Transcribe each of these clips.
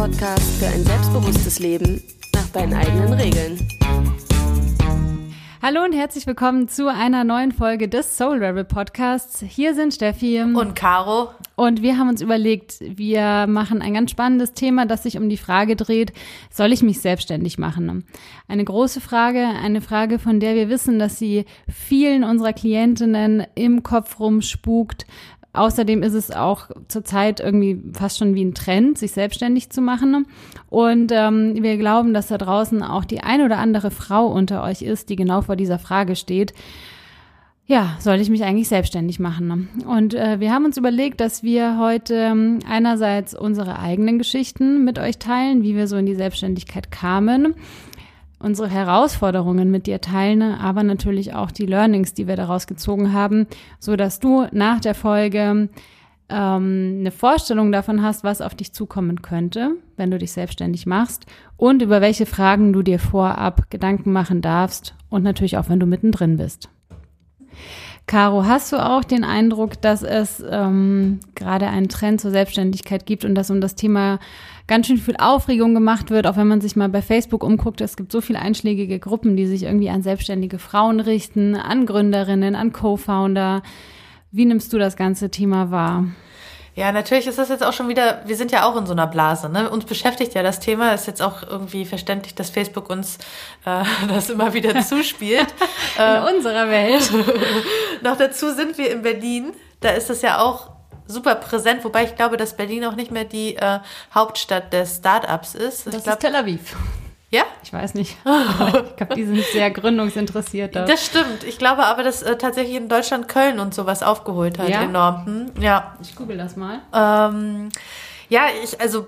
Podcast für ein selbstbewusstes Leben nach deinen eigenen Regeln. Hallo und herzlich willkommen zu einer neuen Folge des Soul Rebel Podcasts. Hier sind Steffi und Caro. Und wir haben uns überlegt, wir machen ein ganz spannendes Thema, das sich um die Frage dreht, soll ich mich selbstständig machen? Eine große Frage, eine Frage, von der wir wissen, dass sie vielen unserer Klientinnen im Kopf rumspukt, Außerdem ist es auch zurzeit irgendwie fast schon wie ein Trend, sich selbstständig zu machen. Und ähm, wir glauben, dass da draußen auch die ein oder andere Frau unter euch ist, die genau vor dieser Frage steht. Ja, soll ich mich eigentlich selbstständig machen? Und äh, wir haben uns überlegt, dass wir heute ähm, einerseits unsere eigenen Geschichten mit euch teilen, wie wir so in die Selbstständigkeit kamen unsere Herausforderungen mit dir teilen, aber natürlich auch die Learnings, die wir daraus gezogen haben, so dass du nach der Folge ähm, eine Vorstellung davon hast, was auf dich zukommen könnte, wenn du dich selbstständig machst und über welche Fragen du dir vorab Gedanken machen darfst und natürlich auch, wenn du mittendrin bist. Caro, hast du auch den Eindruck, dass es ähm, gerade einen Trend zur Selbstständigkeit gibt und dass um das Thema ganz schön viel Aufregung gemacht wird, auch wenn man sich mal bei Facebook umguckt. Es gibt so viele einschlägige Gruppen, die sich irgendwie an selbstständige Frauen richten, an Gründerinnen, an Co-Founder. Wie nimmst du das ganze Thema wahr? Ja, natürlich ist das jetzt auch schon wieder, wir sind ja auch in so einer Blase, ne? Uns beschäftigt ja das Thema, ist jetzt auch irgendwie verständlich, dass Facebook uns äh, das immer wieder zuspielt. in äh, unserer Welt. Noch dazu sind wir in Berlin, da ist das ja auch super präsent, wobei ich glaube, dass Berlin auch nicht mehr die äh, Hauptstadt des Startups ist. Das ich glaub, ist Tel Aviv. Ja? Ich weiß nicht. ich glaube, die sind sehr gründungsinteressiert. Dort. Das stimmt. Ich glaube aber, dass äh, tatsächlich in Deutschland Köln und sowas aufgeholt hat. Ja? Enorm. Hm? Ja. Ich google das mal. Ähm, ja, ich, also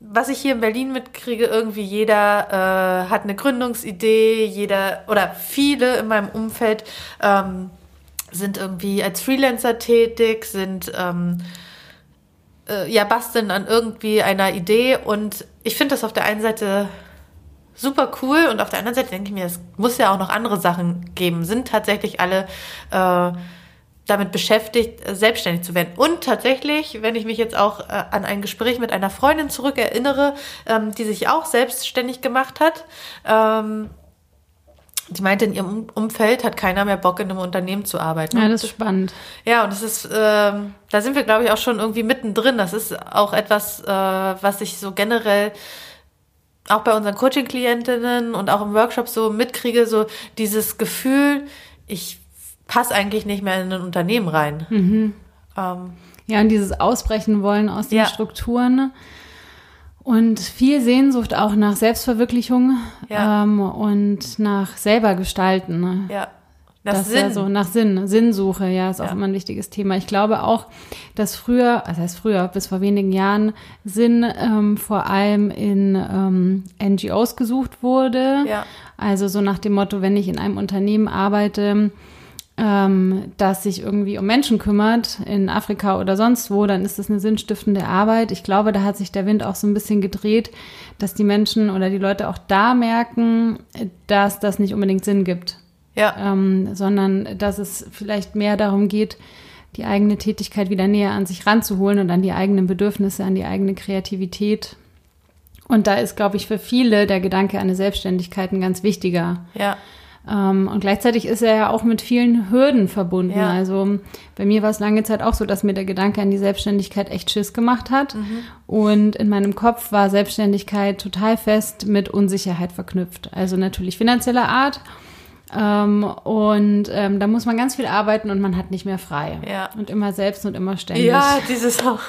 was ich hier in Berlin mitkriege, irgendwie jeder äh, hat eine Gründungsidee, jeder oder viele in meinem Umfeld ähm, sind irgendwie als Freelancer tätig, sind ähm, äh, ja basteln an irgendwie einer Idee und ich finde das auf der einen Seite super cool und auf der anderen Seite denke ich mir, es muss ja auch noch andere Sachen geben. Sind tatsächlich alle äh, damit beschäftigt, äh, selbstständig zu werden. Und tatsächlich, wenn ich mich jetzt auch äh, an ein Gespräch mit einer Freundin zurückerinnere, ähm, die sich auch selbstständig gemacht hat, ähm, Sie meinte, in ihrem Umfeld hat keiner mehr Bock, in einem Unternehmen zu arbeiten. Ja, das ist spannend. Ja, und das ist, äh, da sind wir, glaube ich, auch schon irgendwie mittendrin. Das ist auch etwas, äh, was ich so generell auch bei unseren Coaching-Klientinnen und auch im Workshop so mitkriege, so dieses Gefühl, ich passe eigentlich nicht mehr in ein Unternehmen rein. Mhm. Ähm, ja, und dieses Ausbrechen wollen aus den ja. Strukturen. Und viel Sehnsucht auch nach Selbstverwirklichung ja. ähm, und nach selber gestalten. Ne? Ja. Nach das Sinn. Ja so, nach Sinn, Sinnsuche, ja, ist ja. auch immer ein wichtiges Thema. Ich glaube auch, dass früher, also heißt früher, bis vor wenigen Jahren, Sinn ähm, vor allem in ähm, NGOs gesucht wurde. Ja. Also so nach dem Motto, wenn ich in einem Unternehmen arbeite, ähm, das sich irgendwie um Menschen kümmert, in Afrika oder sonst wo, dann ist das eine sinnstiftende Arbeit. Ich glaube, da hat sich der Wind auch so ein bisschen gedreht, dass die Menschen oder die Leute auch da merken, dass das nicht unbedingt Sinn gibt. Ja. Ähm, sondern dass es vielleicht mehr darum geht, die eigene Tätigkeit wieder näher an sich ranzuholen und an die eigenen Bedürfnisse, an die eigene Kreativität. Und da ist, glaube ich, für viele der Gedanke an eine Selbstständigkeit ein ganz wichtiger. Ja. Ähm, und gleichzeitig ist er ja auch mit vielen Hürden verbunden. Ja. Also bei mir war es lange Zeit auch so, dass mir der Gedanke an die Selbstständigkeit echt Schiss gemacht hat. Mhm. Und in meinem Kopf war Selbstständigkeit total fest mit Unsicherheit verknüpft. Also natürlich finanzieller Art. Ähm, und ähm, da muss man ganz viel arbeiten und man hat nicht mehr frei. Ja. Und immer selbst und immer ständig. Ja, dieses auch.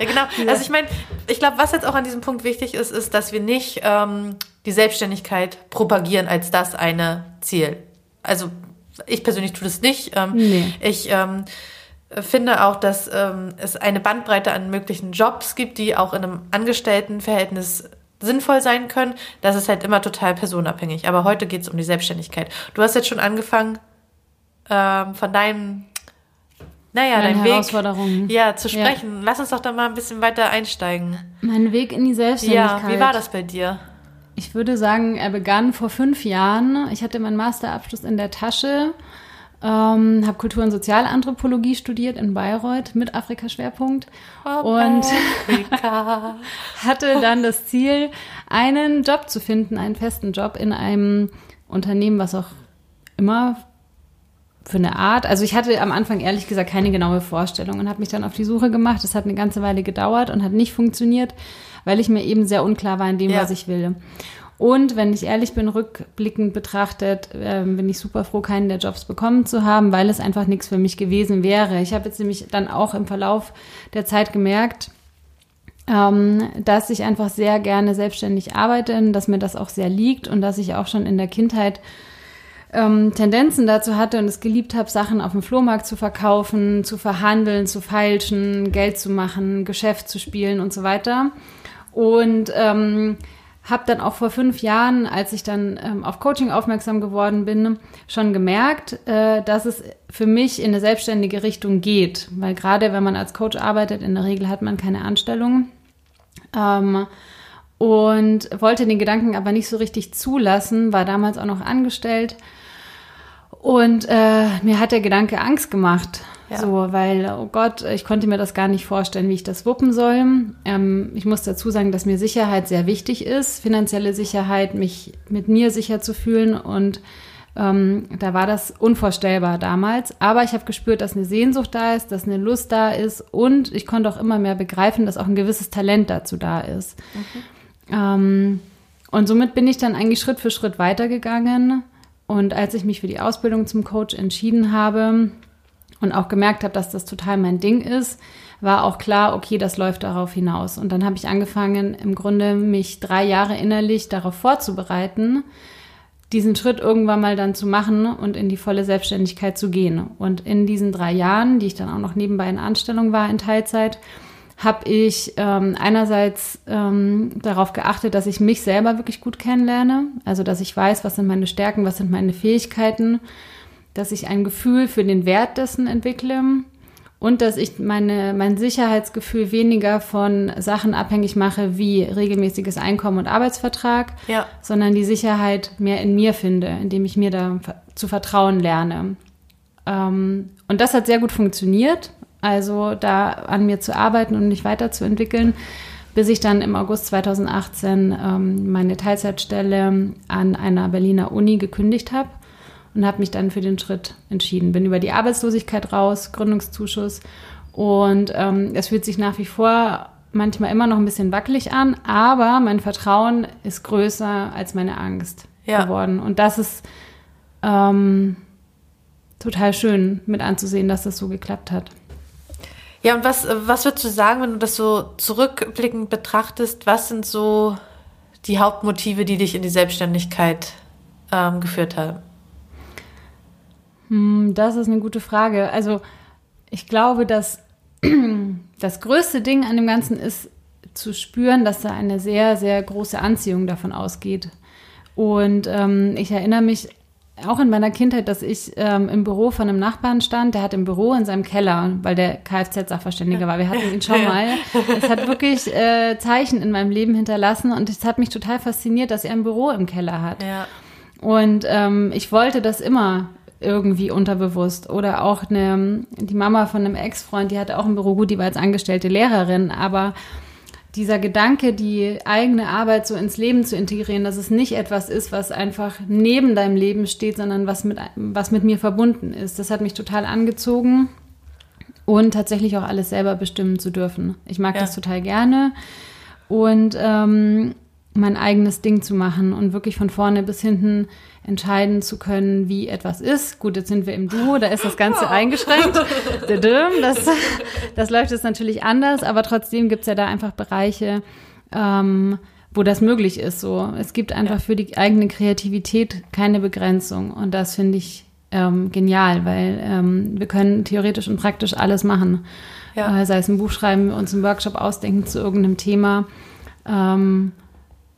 ja, genau. Also ich meine, ich glaube, was jetzt auch an diesem Punkt wichtig ist, ist, dass wir nicht ähm, die Selbstständigkeit propagieren als das eine Ziel. Also ich persönlich tue das nicht. Ähm, nee. Ich ähm, finde auch, dass ähm, es eine Bandbreite an möglichen Jobs gibt, die auch in einem Angestelltenverhältnis sinnvoll sein können. Das ist halt immer total personabhängig. Aber heute geht es um die Selbstständigkeit. Du hast jetzt schon angefangen ähm, von deinem naja, dein Weg ja, zu sprechen. Ja. Lass uns doch da mal ein bisschen weiter einsteigen. Mein Weg in die Selbstständigkeit. Ja, wie war das bei dir? Ich würde sagen, er begann vor fünf Jahren. Ich hatte meinen Masterabschluss in der Tasche ähm, habe Kultur- und Sozialanthropologie studiert in Bayreuth mit Afrika-Schwerpunkt und hatte dann das Ziel, einen Job zu finden, einen festen Job in einem Unternehmen, was auch immer für eine Art. Also ich hatte am Anfang ehrlich gesagt keine genaue Vorstellung und habe mich dann auf die Suche gemacht. Das hat eine ganze Weile gedauert und hat nicht funktioniert, weil ich mir eben sehr unklar war in dem, ja. was ich will. Und wenn ich ehrlich bin, rückblickend betrachtet, äh, bin ich super froh, keinen der Jobs bekommen zu haben, weil es einfach nichts für mich gewesen wäre. Ich habe jetzt nämlich dann auch im Verlauf der Zeit gemerkt, ähm, dass ich einfach sehr gerne selbstständig arbeite, dass mir das auch sehr liegt und dass ich auch schon in der Kindheit ähm, Tendenzen dazu hatte und es geliebt habe, Sachen auf dem Flohmarkt zu verkaufen, zu verhandeln, zu feilschen, Geld zu machen, Geschäft zu spielen und so weiter. Und ähm, habe dann auch vor fünf Jahren, als ich dann ähm, auf Coaching aufmerksam geworden bin, schon gemerkt, äh, dass es für mich in eine selbstständige Richtung geht. Weil gerade wenn man als Coach arbeitet, in der Regel hat man keine Anstellung. Ähm, und wollte den Gedanken aber nicht so richtig zulassen, war damals auch noch angestellt und äh, mir hat der Gedanke Angst gemacht. Ja. So, weil, oh Gott, ich konnte mir das gar nicht vorstellen, wie ich das wuppen soll. Ähm, ich muss dazu sagen, dass mir Sicherheit sehr wichtig ist, finanzielle Sicherheit, mich mit mir sicher zu fühlen. Und ähm, da war das unvorstellbar damals. Aber ich habe gespürt, dass eine Sehnsucht da ist, dass eine Lust da ist und ich konnte auch immer mehr begreifen, dass auch ein gewisses Talent dazu da ist. Mhm. Ähm, und somit bin ich dann eigentlich Schritt für Schritt weitergegangen und als ich mich für die Ausbildung zum Coach entschieden habe und auch gemerkt habe, dass das total mein Ding ist, war auch klar, okay, das läuft darauf hinaus. Und dann habe ich angefangen, im Grunde mich drei Jahre innerlich darauf vorzubereiten, diesen Schritt irgendwann mal dann zu machen und in die volle Selbstständigkeit zu gehen. Und in diesen drei Jahren, die ich dann auch noch nebenbei in Anstellung war in Teilzeit, habe ich ähm, einerseits ähm, darauf geachtet, dass ich mich selber wirklich gut kennenlerne, also dass ich weiß, was sind meine Stärken, was sind meine Fähigkeiten, dass ich ein Gefühl für den Wert dessen entwickle und dass ich meine, mein Sicherheitsgefühl weniger von Sachen abhängig mache wie regelmäßiges Einkommen und Arbeitsvertrag, ja. sondern die Sicherheit mehr in mir finde, indem ich mir da zu vertrauen lerne. Ähm, und das hat sehr gut funktioniert. Also da an mir zu arbeiten und mich weiterzuentwickeln, bis ich dann im August 2018 ähm, meine Teilzeitstelle an einer Berliner Uni gekündigt habe und habe mich dann für den Schritt entschieden. Bin über die Arbeitslosigkeit raus, Gründungszuschuss und ähm, es fühlt sich nach wie vor manchmal immer noch ein bisschen wackelig an, aber mein Vertrauen ist größer als meine Angst ja. geworden. Und das ist ähm, total schön mit anzusehen, dass das so geklappt hat. Ja, und was, was würdest du sagen, wenn du das so zurückblickend betrachtest? Was sind so die Hauptmotive, die dich in die Selbstständigkeit ähm, geführt haben? Hm, das ist eine gute Frage. Also ich glaube, dass das größte Ding an dem Ganzen ist zu spüren, dass da eine sehr, sehr große Anziehung davon ausgeht. Und ähm, ich erinnere mich auch in meiner Kindheit, dass ich ähm, im Büro von einem Nachbarn stand, der hat im Büro in seinem Keller, weil der Kfz-Sachverständiger war, wir hatten ihn schon mal. Es hat wirklich äh, Zeichen in meinem Leben hinterlassen und es hat mich total fasziniert, dass er ein Büro im Keller hat. Ja. Und ähm, ich wollte das immer irgendwie unterbewusst. Oder auch eine, die Mama von einem Ex-Freund, die hatte auch ein Büro, gut, die war als angestellte Lehrerin, aber dieser Gedanke, die eigene Arbeit so ins Leben zu integrieren, dass es nicht etwas ist, was einfach neben deinem Leben steht, sondern was mit, was mit mir verbunden ist. Das hat mich total angezogen und tatsächlich auch alles selber bestimmen zu dürfen. Ich mag ja. das total gerne und ähm, mein eigenes Ding zu machen und wirklich von vorne bis hinten entscheiden zu können, wie etwas ist. Gut, jetzt sind wir im Duo, da ist das Ganze eingeschränkt. Das, das läuft jetzt natürlich anders, aber trotzdem gibt es ja da einfach Bereiche, ähm, wo das möglich ist. So, es gibt einfach ja. für die eigene Kreativität keine Begrenzung und das finde ich ähm, genial, weil ähm, wir können theoretisch und praktisch alles machen. Ja. Äh, sei es ein Buch schreiben, uns einen Workshop ausdenken zu irgendeinem Thema. Ähm,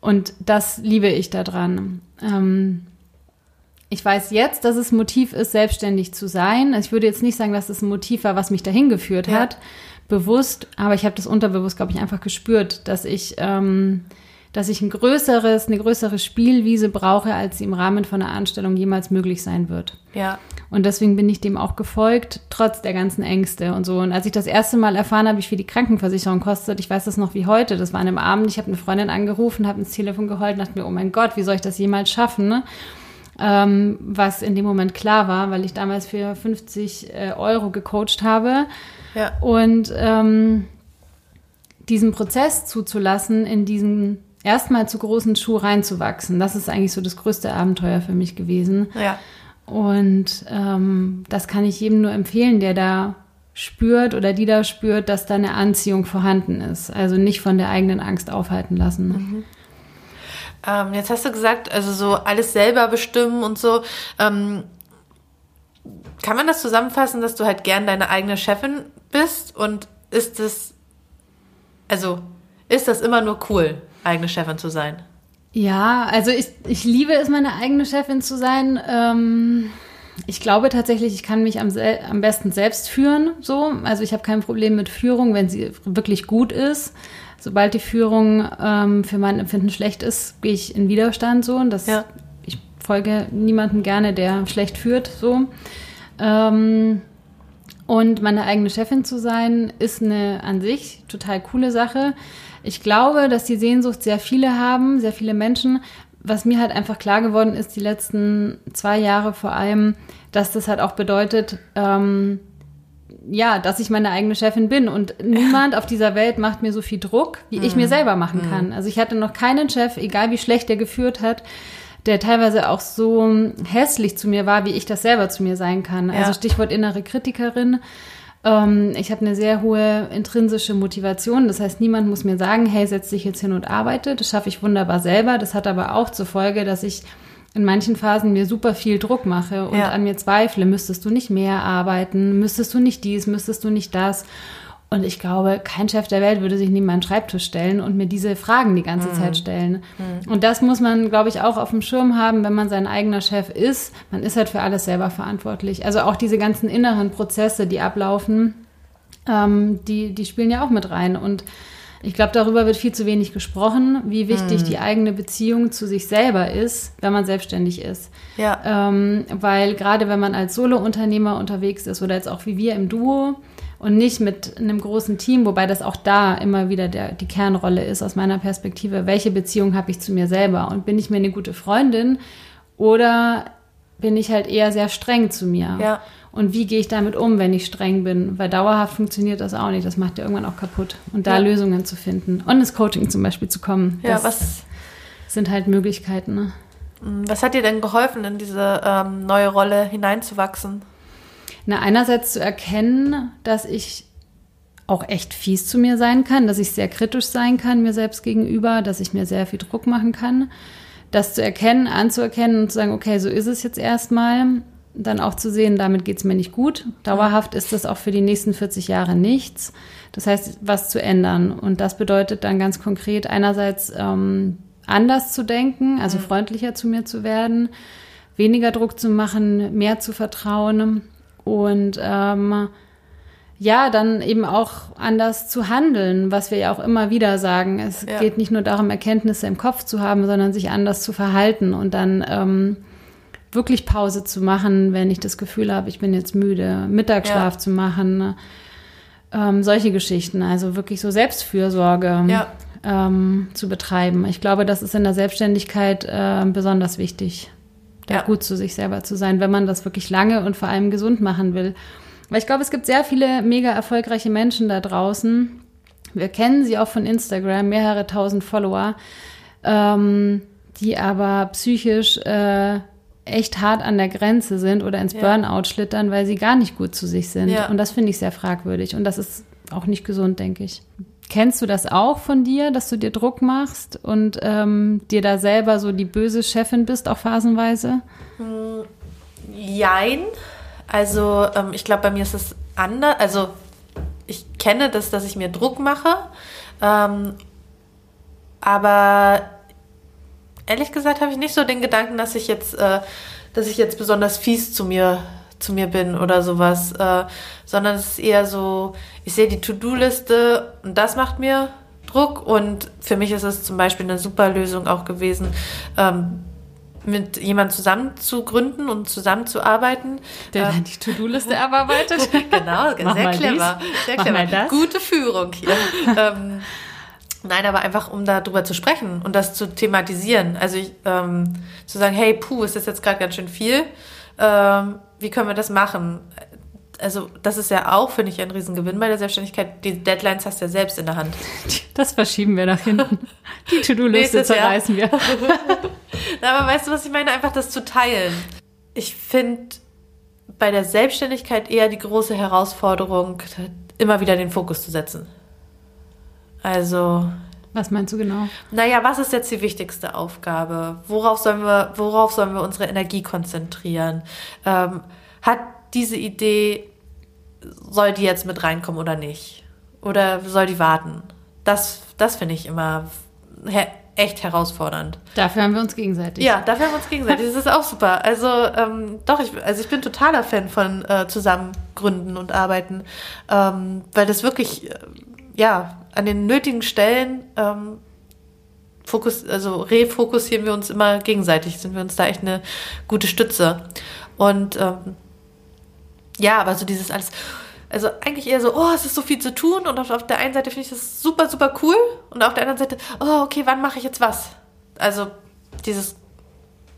und das liebe ich daran. Ähm, ich weiß jetzt, dass es Motiv ist, selbstständig zu sein. Also ich würde jetzt nicht sagen, dass es ein Motiv war, was mich dahin geführt ja. hat, bewusst, aber ich habe das unterbewusst, glaube ich, einfach gespürt, dass ich, ähm, dass ich ein größeres, eine größere Spielwiese brauche, als sie im Rahmen von einer Anstellung jemals möglich sein wird. Ja. Und deswegen bin ich dem auch gefolgt, trotz der ganzen Ängste und so. Und als ich das erste Mal erfahren habe, wie viel die Krankenversicherung kostet, ich weiß das noch wie heute, das war an einem Abend, ich habe eine Freundin angerufen, habe ins Telefon geheult und dachte mir, oh mein Gott, wie soll ich das jemals schaffen? Ne? Ähm, was in dem Moment klar war, weil ich damals für 50 äh, Euro gecoacht habe. Ja. Und ähm, diesen Prozess zuzulassen, in diesen erstmal zu großen Schuh reinzuwachsen, das ist eigentlich so das größte Abenteuer für mich gewesen. Ja. Und ähm, das kann ich jedem nur empfehlen, der da spürt oder die da spürt, dass da eine Anziehung vorhanden ist. Also nicht von der eigenen Angst aufhalten lassen. Mhm. Ähm, jetzt hast du gesagt, also so alles selber bestimmen und so. Ähm, kann man das zusammenfassen, dass du halt gern deine eigene Chefin bist? Und ist es, also ist das immer nur cool, eigene Chefin zu sein? Ja, also ich, ich liebe es, meine eigene Chefin zu sein. Ähm, ich glaube tatsächlich, ich kann mich am, am besten selbst führen. So, also ich habe kein Problem mit Führung, wenn sie wirklich gut ist. Sobald die Führung ähm, für mein Empfinden schlecht ist, gehe ich in Widerstand so. Und das, ja. ich folge niemandem gerne, der schlecht führt. So. Ähm, und meine eigene Chefin zu sein, ist eine an sich total coole Sache. Ich glaube, dass die Sehnsucht sehr viele haben, sehr viele Menschen. Was mir halt einfach klar geworden ist, die letzten zwei Jahre vor allem, dass das halt auch bedeutet, ähm, ja, dass ich meine eigene Chefin bin und niemand auf dieser Welt macht mir so viel Druck, wie ich mir mhm. selber machen mhm. kann. Also ich hatte noch keinen Chef, egal wie schlecht der geführt hat, der teilweise auch so hässlich zu mir war, wie ich das selber zu mir sein kann. Also Stichwort innere Kritikerin. Ähm, ich habe eine sehr hohe intrinsische Motivation. Das heißt, niemand muss mir sagen, hey, setz dich jetzt hin und arbeite. Das schaffe ich wunderbar selber. Das hat aber auch zur Folge, dass ich in manchen Phasen mir super viel Druck mache und ja. an mir zweifle, müsstest du nicht mehr arbeiten, müsstest du nicht dies, müsstest du nicht das. Und ich glaube, kein Chef der Welt würde sich neben meinen Schreibtisch stellen und mir diese Fragen die ganze mhm. Zeit stellen. Mhm. Und das muss man, glaube ich, auch auf dem Schirm haben, wenn man sein eigener Chef ist. Man ist halt für alles selber verantwortlich. Also auch diese ganzen inneren Prozesse, die ablaufen, ähm, die, die spielen ja auch mit rein. Und ich glaube, darüber wird viel zu wenig gesprochen, wie wichtig mhm. die eigene Beziehung zu sich selber ist, wenn man selbstständig ist. Ja. Ähm, weil gerade wenn man als Solo-Unternehmer unterwegs ist oder jetzt auch wie wir im Duo, und nicht mit einem großen Team, wobei das auch da immer wieder der, die Kernrolle ist aus meiner Perspektive. Welche Beziehung habe ich zu mir selber? Und bin ich mir eine gute Freundin oder bin ich halt eher sehr streng zu mir? Ja. Und wie gehe ich damit um, wenn ich streng bin? Weil dauerhaft funktioniert das auch nicht. Das macht ja irgendwann auch kaputt. Und da ja. Lösungen zu finden und ins Coaching zum Beispiel zu kommen. Ja, was sind halt Möglichkeiten. Ne? Was hat dir denn geholfen, in diese ähm, neue Rolle hineinzuwachsen? Na, einerseits zu erkennen, dass ich auch echt fies zu mir sein kann, dass ich sehr kritisch sein kann mir selbst gegenüber, dass ich mir sehr viel Druck machen kann. Das zu erkennen, anzuerkennen und zu sagen, okay, so ist es jetzt erstmal. Dann auch zu sehen, damit geht es mir nicht gut. Dauerhaft ist das auch für die nächsten 40 Jahre nichts. Das heißt, was zu ändern. Und das bedeutet dann ganz konkret einerseits ähm, anders zu denken, also mhm. freundlicher zu mir zu werden, weniger Druck zu machen, mehr zu vertrauen und ähm, ja, dann eben auch anders zu handeln, was wir ja auch immer wieder sagen. Es ja. geht nicht nur darum, Erkenntnisse im Kopf zu haben, sondern sich anders zu verhalten und dann ähm, wirklich Pause zu machen, wenn ich das Gefühl habe, ich bin jetzt müde, Mittagsschlaf ja. zu machen, ähm, solche Geschichten. Also wirklich so Selbstfürsorge ja. ähm, zu betreiben. Ich glaube, das ist in der Selbstständigkeit äh, besonders wichtig da ja. gut zu sich selber zu sein, wenn man das wirklich lange und vor allem gesund machen will. Weil ich glaube, es gibt sehr viele mega erfolgreiche Menschen da draußen. Wir kennen sie auch von Instagram, mehrere tausend Follower, ähm, die aber psychisch äh, echt hart an der Grenze sind oder ins ja. Burnout schlittern, weil sie gar nicht gut zu sich sind. Ja. Und das finde ich sehr fragwürdig. Und das ist auch nicht gesund, denke ich. Kennst du das auch von dir, dass du dir Druck machst und ähm, dir da selber so die böse Chefin bist, auch phasenweise? Hm, jein. Also ähm, ich glaube, bei mir ist es anders. Also ich kenne das, dass ich mir Druck mache. Ähm, aber ehrlich gesagt habe ich nicht so den Gedanken, dass ich jetzt, äh, dass ich jetzt besonders fies zu mir zu mir bin oder sowas, äh, sondern es ist eher so, ich sehe die To-Do-Liste und das macht mir Druck und für mich ist es zum Beispiel eine super Lösung auch gewesen, ähm, mit jemandem zusammen zu gründen und zusammenzuarbeiten. Der ähm, die To-Do-Liste abarbeitet. genau, sehr clever. Dies. Sehr clever. Gute Führung hier. ähm, nein, aber einfach, um darüber zu sprechen und das zu thematisieren. Also ich, ähm, zu sagen, hey, puh, ist das jetzt gerade ganz schön viel. Ähm, wie können wir das machen? also das ist ja auch, finde ich, ein Riesengewinn bei der Selbstständigkeit. Die Deadlines hast du ja selbst in der Hand. Das verschieben wir nach hinten. Die To-Do-Liste zerreißen wir. Aber weißt du, was ich meine? Einfach das zu teilen. Ich finde bei der Selbstständigkeit eher die große Herausforderung, immer wieder den Fokus zu setzen. Also. Was meinst du genau? Naja, was ist jetzt die wichtigste Aufgabe? Worauf sollen wir, worauf sollen wir unsere Energie konzentrieren? Ähm, hat diese Idee, soll die jetzt mit reinkommen oder nicht? Oder soll die warten? Das, das finde ich immer her echt herausfordernd. Dafür haben wir uns gegenseitig. Ja, dafür haben wir uns gegenseitig. Das ist auch super. Also ähm, doch, ich, also ich bin totaler Fan von äh, Zusammengründen und Arbeiten, ähm, weil das wirklich, äh, ja, an den nötigen Stellen ähm, Fokus, also refokussieren wir uns immer gegenseitig, sind wir uns da echt eine gute Stütze. Und ähm, ja, aber so dieses alles, also eigentlich eher so, oh, es ist so viel zu tun und auf, auf der einen Seite finde ich das super, super cool und auf der anderen Seite, oh, okay, wann mache ich jetzt was? Also dieses,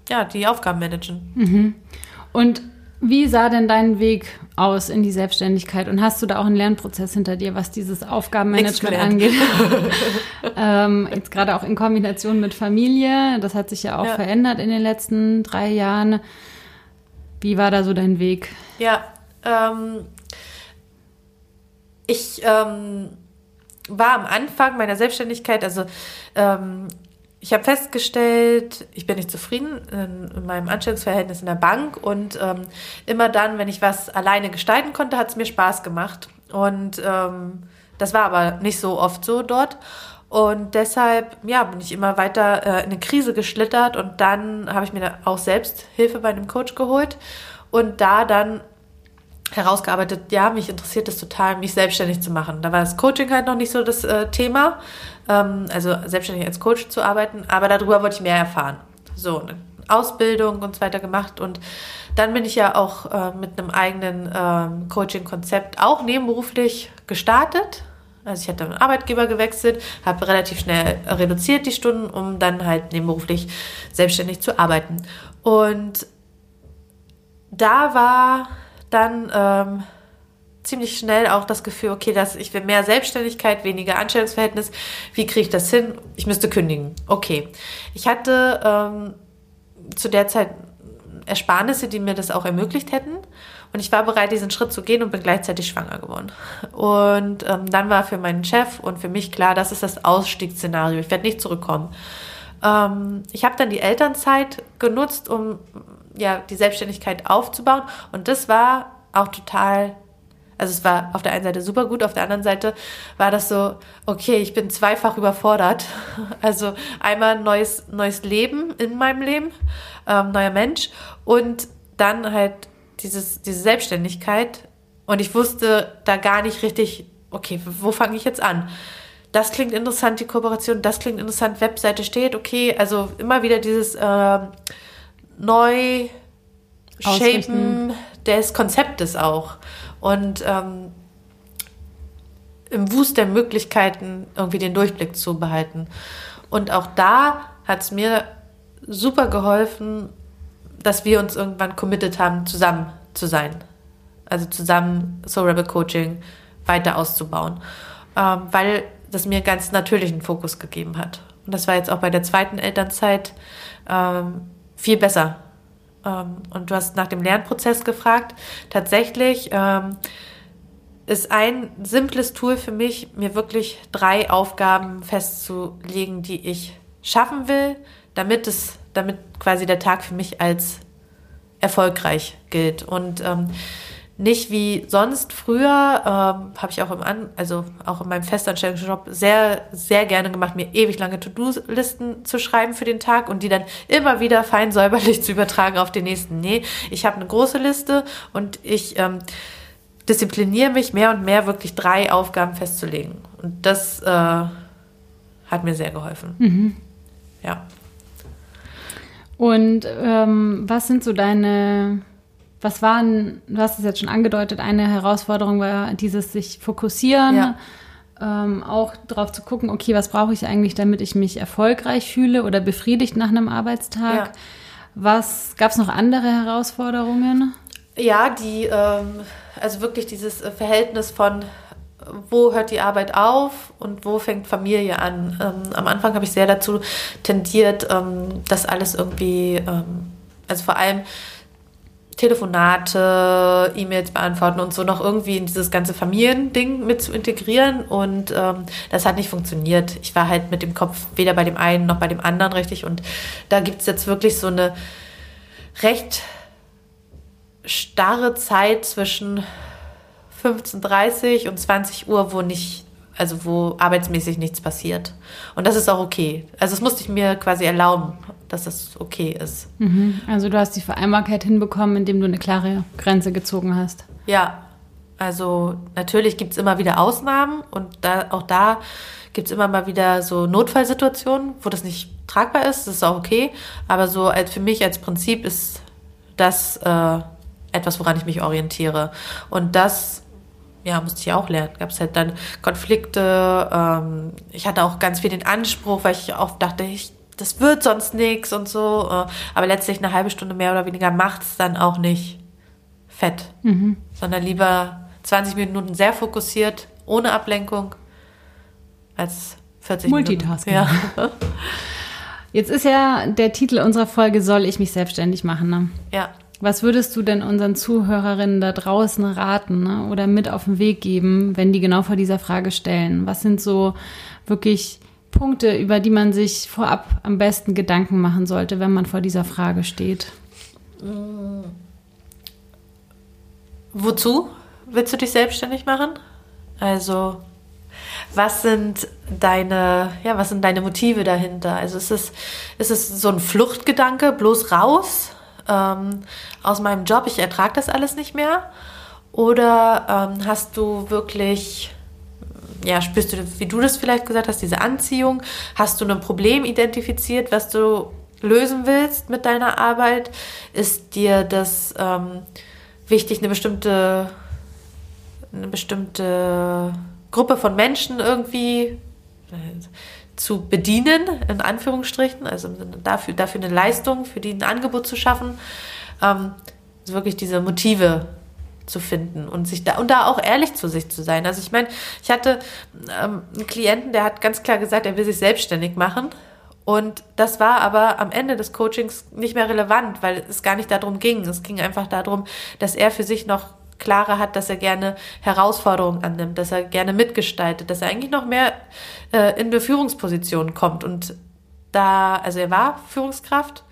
ja, die Aufgaben managen. Mhm. Und wie sah denn dein Weg aus in die Selbstständigkeit? Und hast du da auch einen Lernprozess hinter dir, was dieses Aufgabenmanagement angeht? ähm, jetzt gerade auch in Kombination mit Familie. Das hat sich ja auch ja. verändert in den letzten drei Jahren. Wie war da so dein Weg? Ja, ähm, ich ähm, war am Anfang meiner Selbstständigkeit, also ähm, ich habe festgestellt, ich bin nicht zufrieden in, in, meinem Anstellungsverhältnis in der Bank und ähm, immer dann, wenn ich was alleine gestalten konnte, hat es mir Spaß gemacht. Und ähm, das war aber nicht so oft so dort. Und deshalb, ja, bin ich immer weiter äh, in eine Krise geschlittert und dann habe ich mir auch selbst Hilfe bei einem Coach geholt und da dann herausgearbeitet, ja, mich interessiert es total, mich selbstständig zu machen. Da war das Coaching halt noch nicht so das äh, Thema, ähm, also selbstständig als Coach zu arbeiten, aber darüber wollte ich mehr erfahren. So, eine Ausbildung und so weiter gemacht und dann bin ich ja auch äh, mit einem eigenen ähm, Coaching-Konzept auch nebenberuflich gestartet. Also ich hatte einen Arbeitgeber gewechselt, habe relativ schnell reduziert die Stunden, um dann halt nebenberuflich selbstständig zu arbeiten. Und da war dann ähm, ziemlich schnell auch das Gefühl, okay, dass ich will mehr Selbstständigkeit, weniger Anstellungsverhältnis. Wie kriege ich das hin? Ich müsste kündigen. Okay. Ich hatte ähm, zu der Zeit Ersparnisse, die mir das auch ermöglicht hätten. Und ich war bereit, diesen Schritt zu gehen und bin gleichzeitig schwanger geworden. Und ähm, dann war für meinen Chef und für mich klar, das ist das Ausstiegsszenario. Ich werde nicht zurückkommen. Ähm, ich habe dann die Elternzeit genutzt, um ja, die Selbstständigkeit aufzubauen. Und das war auch total, also es war auf der einen Seite super gut, auf der anderen Seite war das so, okay, ich bin zweifach überfordert. Also einmal neues, neues Leben in meinem Leben, ähm, neuer Mensch und dann halt dieses, diese Selbstständigkeit. Und ich wusste da gar nicht richtig, okay, wo fange ich jetzt an? Das klingt interessant, die Kooperation, das klingt interessant, Webseite steht, okay, also immer wieder dieses, äh, neu shapen des Konzeptes auch. Und ähm, im Wust der Möglichkeiten irgendwie den Durchblick zu behalten. Und auch da hat es mir super geholfen, dass wir uns irgendwann committed haben, zusammen zu sein. Also zusammen Soul Rebel Coaching weiter auszubauen. Ähm, weil das mir ganz natürlichen Fokus gegeben hat. Und das war jetzt auch bei der zweiten Elternzeit ähm, viel besser. Ähm, und du hast nach dem Lernprozess gefragt. Tatsächlich ähm, ist ein simples Tool für mich, mir wirklich drei Aufgaben festzulegen, die ich schaffen will, damit es, damit quasi der Tag für mich als erfolgreich gilt. Und ähm, nicht wie sonst früher, ähm, habe ich auch im An also auch in meinem Festanstellungsjob sehr, sehr gerne gemacht, mir ewig lange To-Do-Listen zu schreiben für den Tag und die dann immer wieder fein säuberlich zu übertragen auf den nächsten. Nee, ich habe eine große Liste und ich ähm, diszipliniere mich mehr und mehr, wirklich drei Aufgaben festzulegen. Und das äh, hat mir sehr geholfen. Mhm. Ja. Und ähm, was sind so deine, was waren, du hast es jetzt schon angedeutet, eine Herausforderung war dieses sich fokussieren, Ja. ähm, auch darauf zu gucken, okay, was brauche ich eigentlich, damit ich mich erfolgreich fühle oder befriedigt nach einem Arbeitstag. Ja. Was gab es noch andere Herausforderungen? Ja, die, ähm, also wirklich dieses äh, Verhältnis von, wo hört die Arbeit auf und wo fängt Familie an. Ähm, am Anfang habe ich sehr dazu tendiert, ähm, das alles irgendwie, ähm, also vor allem Telefonate, E-Mails beantworten und so noch irgendwie in dieses ganze Familiending mit zu integrieren. Und ähm, das hat nicht funktioniert. Ich war halt mit dem Kopf weder bei dem einen noch bei dem anderen richtig. Und da gibt es jetzt wirklich so eine recht starre Zeit zwischen 15.30 und 20 Uhr, wo nicht, also wo arbeitsmäßig nichts passiert. Und das ist auch okay. Also das musste ich mir quasi erlauben, dass das okay ist. Mhm. Also du hast die Vereinbarkeit hinbekommen, indem du eine klare Grenze gezogen hast. Ja, also natürlich gibt es immer wieder Ausnahmen und da, auch da gibt es immer mal wieder so Notfallsituationen, wo das nicht tragbar ist. Das ist auch okay. Aber so als für mich als Prinzip ist das äh, etwas, woran ich mich orientiere. Und das ja, musste ich auch lernen. Gab es halt dann Konflikte. Ähm, ich hatte auch ganz viel den Anspruch, weil ich auch dachte, ich, das wird sonst nichts und so. Äh, aber letztlich eine halbe Stunde mehr oder weniger macht es dann auch nicht fett, sondern lieber 20 Minuten sehr fokussiert, ohne Ablenkung, als 40 Multitasking. Minuten. Ja. Jetzt ist ja der Titel unserer Folge Soll ich mich selbstständig machen? Ne? ja. Was würdest du denn unseren Zuhörerinnen da draußen raten ne? oder mit auf den Weg geben, wenn die genau vor dieser Frage stellen? Was sind so wirklich Punkte, über die man sich vorab am besten Gedanken machen sollte, wenn man vor dieser Frage steht? Wozu willst du dich selbstständig machen? Also, was sind deine, ja, was sind deine Motive dahinter? Also ist es, ist es so ein Fluchtgedanke, bloß raus ähm, aus meinem Job, ich ertrage das alles nicht mehr? Oder ähm, hast du wirklich, ja, spürst du, wie du das vielleicht gesagt hast, diese Anziehung? Hast du ein Problem identifiziert, was du lösen willst mit deiner Arbeit? Ist dir das ähm, wichtig, eine bestimmte eine bestimmte Gruppe von Menschen irgendwie äh, zu bedienen, in Anführungsstrichen, also dafür, dafür eine Leistung, für die ein Angebot zu schaffen, ähm, also wirklich diese Motive zu finden und sich da und da auch ehrlich zu sich zu sein. Also ich meine, ich hatte ähm, einen Klienten, der hat ganz klar gesagt, er will sich selbstständig machen. Und das war aber am Ende des Coachings nicht mehr relevant, weil es gar nicht darum ging. Es ging einfach darum, dass er für sich noch klarer hat, dass er gerne Herausforderungen annimmt, dass er gerne mitgestaltet, dass er eigentlich noch mehr äh, in eine Führungsposition kommt. Und da, also er war Führungskraft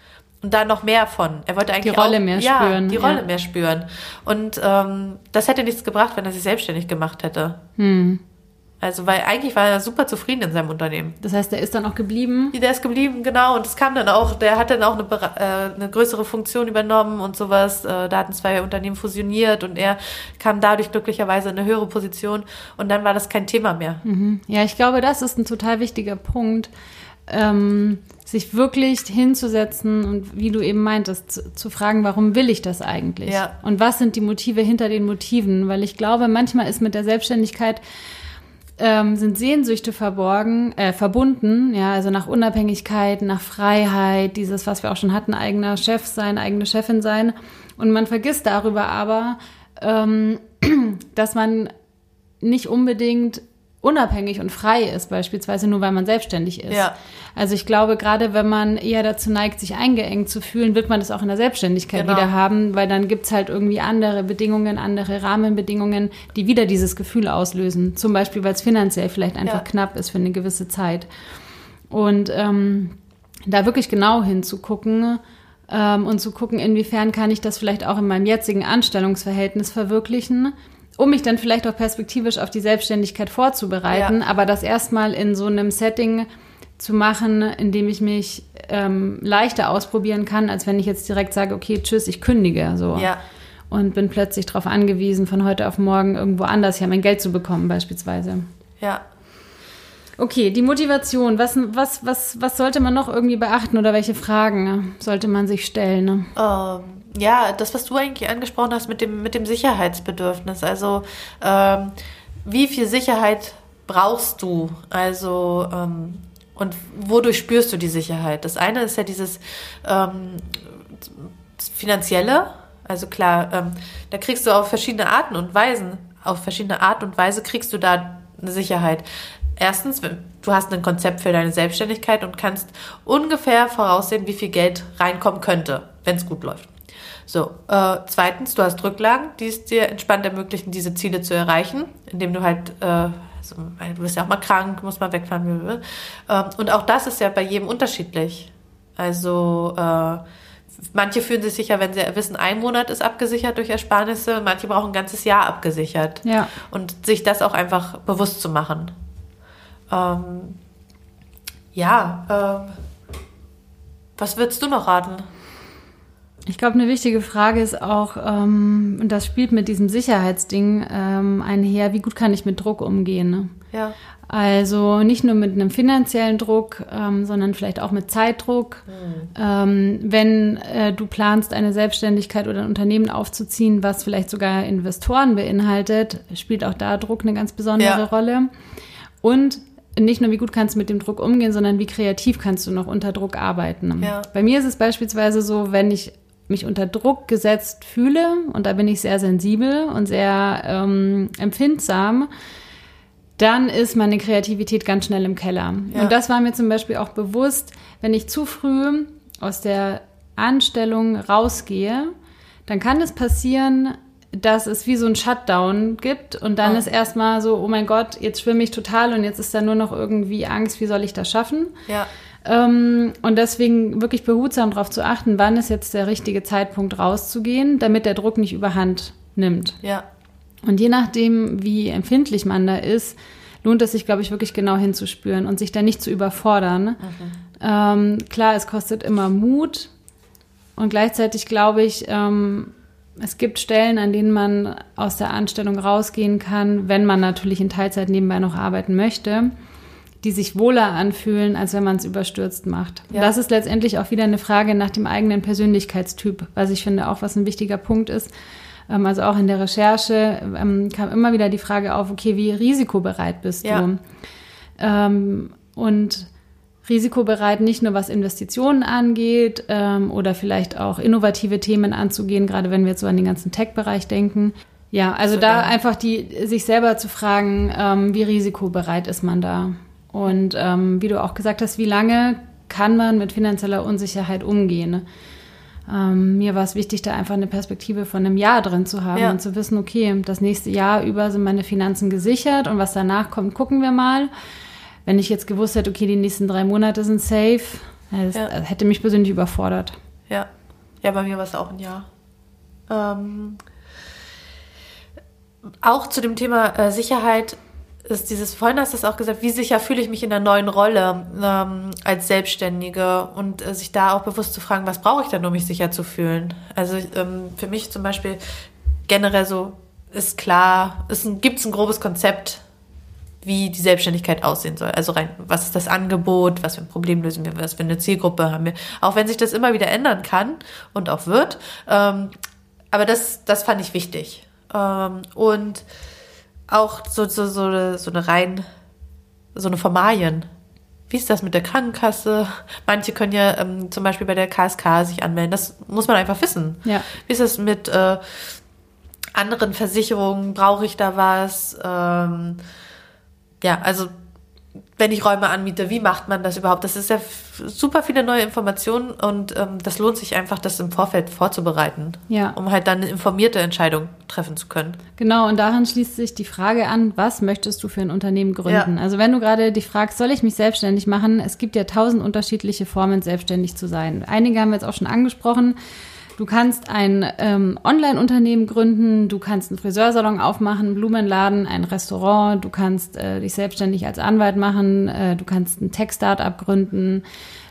und da noch mehr von. Er wollte eigentlich Die Rolle auch, mehr ja, spüren, Die Rolle ja. mehr spüren. Und ähm, das hätte nichts gebracht, wenn er sich selbstständig gemacht hätte. Hm. Also, weil eigentlich war er super zufrieden in seinem Unternehmen. Das heißt, er ist dann auch geblieben. Der ist geblieben, genau. Und es kam dann auch, der hat dann auch eine, äh, eine größere Funktion übernommen und sowas. Äh, da hatten zwei Unternehmen fusioniert und er kam dadurch glücklicherweise in eine höhere Position. Und dann war das kein Thema mehr. Mhm. Ja, ich glaube, das ist ein total wichtiger Punkt, ähm, sich wirklich hinzusetzen und wie du eben meintest, zu, zu fragen, warum will ich das eigentlich? Ja. Und was sind die Motive hinter den Motiven? Weil ich glaube, manchmal ist mit der Selbstständigkeit ähm, sind Sehnsüchte verborgen, äh, verbunden, ja, also nach Unabhängigkeit, nach Freiheit, dieses, was wir auch schon hatten, eigener Chef sein, eigene Chefin sein. Und man vergisst darüber aber, ähm, dass man nicht unbedingt unabhängig und frei ist, beispielsweise nur weil man selbstständig ist. Ja. Also ich glaube, gerade wenn man eher dazu neigt, sich eingeengt zu fühlen, wird man das auch in der Selbstständigkeit Genau. wieder haben, weil dann gibt's halt irgendwie andere Bedingungen, andere Rahmenbedingungen, die wieder dieses Gefühl auslösen. Zum Beispiel, weil es finanziell vielleicht einfach Ja. knapp ist für eine gewisse Zeit. Und ähm, da wirklich genau hinzugucken ähm, und zu gucken, inwiefern kann ich das vielleicht auch in meinem jetzigen Anstellungsverhältnis verwirklichen, um mich dann vielleicht auch perspektivisch auf die Selbstständigkeit vorzubereiten, Ja. aber das erstmal in so einem Setting zu machen, in dem ich mich ähm, leichter ausprobieren kann, als wenn ich jetzt direkt sage, okay, tschüss, ich kündige. So. Ja. Und bin plötzlich darauf angewiesen, von heute auf morgen irgendwo anders ja mein Geld zu bekommen, beispielsweise. Ja. Okay, die Motivation. Was, was, was, was sollte man noch irgendwie beachten oder welche Fragen sollte man sich stellen? Ne? Ähm, ja, das, was du eigentlich angesprochen hast mit dem, mit dem Sicherheitsbedürfnis. Also, ähm, wie viel Sicherheit brauchst du? Also, ähm, und wodurch spürst du die Sicherheit? Das eine ist ja dieses ähm, finanzielle. Also klar, ähm, da kriegst du auf verschiedene Arten und Weisen, auf verschiedene Art und Weise kriegst du da eine Sicherheit. Erstens, du hast ein Konzept für deine Selbstständigkeit und kannst ungefähr voraussehen, wie viel Geld reinkommen könnte, wenn es gut läuft. So, äh, zweitens, du hast Rücklagen, die es dir entspannt ermöglichen, diese Ziele zu erreichen, indem du halt, äh, also, du bist ja auch mal krank, musst mal wegfahren. Äh, und auch das ist ja bei jedem unterschiedlich. Also, äh, manche fühlen sich sicher, wenn sie wissen, ein Monat ist abgesichert durch Ersparnisse, manche brauchen ein ganzes Jahr abgesichert. Ja. Und sich das auch einfach bewusst zu machen. Ähm, ja, ähm, was würdest du noch raten? Ich glaube, eine wichtige Frage ist auch, ähm, und das spielt mit diesem Sicherheitsding ähm, einher, wie gut kann ich mit Druck umgehen? Ne? Ja. Also nicht nur mit einem finanziellen Druck, ähm, sondern vielleicht auch mit Zeitdruck. Mhm. Ähm, wenn äh, du planst, eine Selbstständigkeit oder ein Unternehmen aufzuziehen, was vielleicht sogar Investoren beinhaltet, spielt auch da Druck eine ganz besondere ja. Rolle. Und nicht nur, wie gut kannst du mit dem Druck umgehen, sondern wie kreativ kannst du noch unter Druck arbeiten. Ja. Bei mir ist es beispielsweise so, wenn ich mich unter Druck gesetzt fühle, und da bin ich sehr sensibel und sehr ähm, empfindsam, dann ist meine Kreativität ganz schnell im Keller. Ja. Und das war mir zum Beispiel auch bewusst, wenn ich zu früh aus der Anstellung rausgehe, dann kann es passieren, dass es wie so ein Shutdown gibt und dann oh. ist erstmal so, oh mein Gott, jetzt schwimme ich total und jetzt ist da nur noch irgendwie Angst, wie soll ich das schaffen? Ja. Ähm, und deswegen wirklich behutsam darauf zu achten, wann ist jetzt der richtige Zeitpunkt rauszugehen, damit der Druck nicht überhand nimmt. Ja. Und je nachdem, wie empfindlich man da ist, lohnt es sich, glaube ich, wirklich genau hinzuspüren und sich da nicht zu überfordern. Mhm. Ähm, klar, es kostet immer Mut und gleichzeitig glaube ich, ähm, es gibt Stellen, an denen man aus der Anstellung rausgehen kann, wenn man natürlich in Teilzeit nebenbei noch arbeiten möchte, die sich wohler anfühlen, als wenn man es überstürzt macht. Ja. Das ist letztendlich auch wieder eine Frage nach dem eigenen Persönlichkeitstyp, was ich finde auch, was ein wichtiger Punkt ist. Ähm, also auch in der Recherche ähm, kam immer wieder die Frage auf, okay, wie risikobereit bist ja. du? Ähm, und risikobereit nicht nur was Investitionen angeht ähm, oder vielleicht auch innovative Themen anzugehen, gerade wenn wir jetzt so an den ganzen Tech-Bereich denken. Ja, also so, da ja. einfach die, sich selber zu fragen, ähm, wie risikobereit ist man da? Und ähm, wie du auch gesagt hast, wie lange kann man mit finanzieller Unsicherheit umgehen? Ähm, mir war es wichtig, da einfach eine Perspektive von einem Jahr drin zu haben ja. und zu wissen, okay, das nächste Jahr über sind meine Finanzen gesichert und was danach kommt, gucken wir mal. Wenn ich jetzt gewusst hätte, okay, die nächsten drei Monate sind safe, das, ja. hätte mich persönlich überfordert. Ja, ja, bei mir war es auch ein Jahr. Ähm, auch zu dem Thema äh, Sicherheit ist dieses, vorhin hast du es auch gesagt, wie sicher fühle ich mich in der neuen Rolle ähm, als Selbstständige und äh, sich da auch bewusst zu fragen, was brauche ich denn, um mich sicher zu fühlen? Also ähm, für mich zum Beispiel generell so ist klar, es gibt ein grobes Konzept, wie die Selbstständigkeit aussehen soll. Also rein, was ist das Angebot, was für ein Problem lösen wir, was für eine Zielgruppe haben wir. Auch wenn sich das immer wieder ändern kann und auch wird. Ähm, aber das, das fand ich wichtig. Ähm, und auch so, so, so, eine, so eine rein, so eine Formalien. Wie ist das mit der Krankenkasse? Manche können ja ähm, zum Beispiel bei der KSK sich anmelden. Das muss man einfach wissen. Ja. Wie ist das mit äh, anderen Versicherungen? Brauche ich da was? Ähm, ja, also wenn ich Räume anmiete, wie macht man das überhaupt? Das ist ja super viele neue Informationen und ähm, das lohnt sich einfach, das im Vorfeld vorzubereiten, ja. um halt dann eine informierte Entscheidung treffen zu können. Genau, und daran schließt sich die Frage an, was möchtest du für ein Unternehmen gründen? Ja. Also wenn du gerade dich fragst, soll ich mich selbstständig machen? Es gibt ja tausend unterschiedliche Formen, selbstständig zu sein. Einige haben wir jetzt auch schon angesprochen. Du kannst ein ähm, Online-Unternehmen gründen, du kannst einen Friseursalon aufmachen, einen Blumenladen, ein Restaurant, du kannst äh, dich selbstständig als Anwalt machen, äh, du kannst ein Tech-Startup gründen,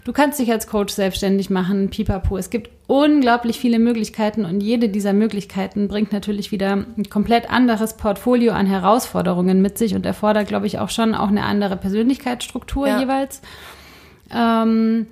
du kannst dich als Coach selbstständig machen, pipapo. Es gibt unglaublich viele Möglichkeiten und jede dieser Möglichkeiten bringt natürlich wieder ein komplett anderes Portfolio an Herausforderungen mit sich und erfordert, glaube ich, auch schon auch eine andere Persönlichkeitsstruktur Ja. jeweils. Ähm,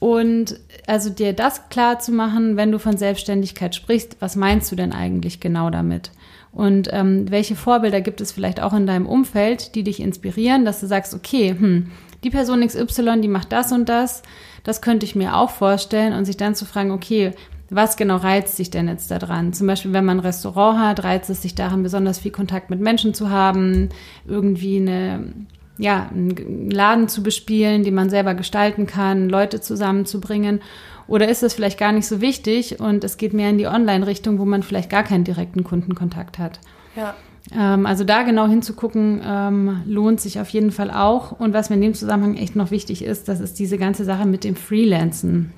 und also dir das klar zu machen, wenn du von Selbstständigkeit sprichst, was meinst du denn eigentlich genau damit? Und ähm, welche Vorbilder gibt es vielleicht auch in deinem Umfeld, die dich inspirieren, dass du sagst, okay, hm, die Person XY, die macht das und das, das könnte ich mir auch vorstellen und sich dann zu fragen, okay, was genau reizt sich denn jetzt daran? Zum Beispiel, wenn man ein Restaurant hat, reizt es sich daran, besonders viel Kontakt mit Menschen zu haben, irgendwie eine ja, einen Laden zu bespielen, den man selber gestalten kann, Leute zusammenzubringen? Oder ist das vielleicht gar nicht so wichtig und es geht mehr in die Online-Richtung, wo man vielleicht gar keinen direkten Kundenkontakt hat? Ja. Ähm, also da genau hinzugucken, ähm, lohnt sich auf jeden Fall auch. Und was mir in dem Zusammenhang echt noch wichtig ist, das ist diese ganze Sache mit dem Freelancen.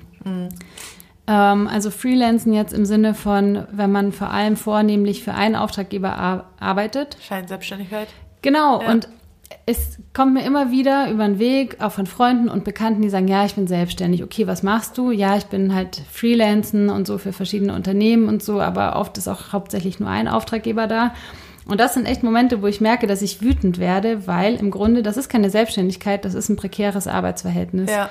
Ähm, also Freelancen jetzt im Sinne von, wenn man vor allem vornehmlich für einen Auftraggeber ar arbeitet. Scheinselbstständigkeit. Genau, Ja. und es kommt mir immer wieder über den Weg, auch von Freunden und Bekannten, die sagen, ja, ich bin selbstständig. Okay, was machst du? Ja, ich bin halt Freelancen und so für verschiedene Unternehmen und so, aber oft ist auch hauptsächlich nur ein Auftraggeber da. Und das sind echt Momente, wo ich merke, dass ich wütend werde, weil im Grunde das ist keine Selbstständigkeit, das ist ein prekäres Arbeitsverhältnis. Ja.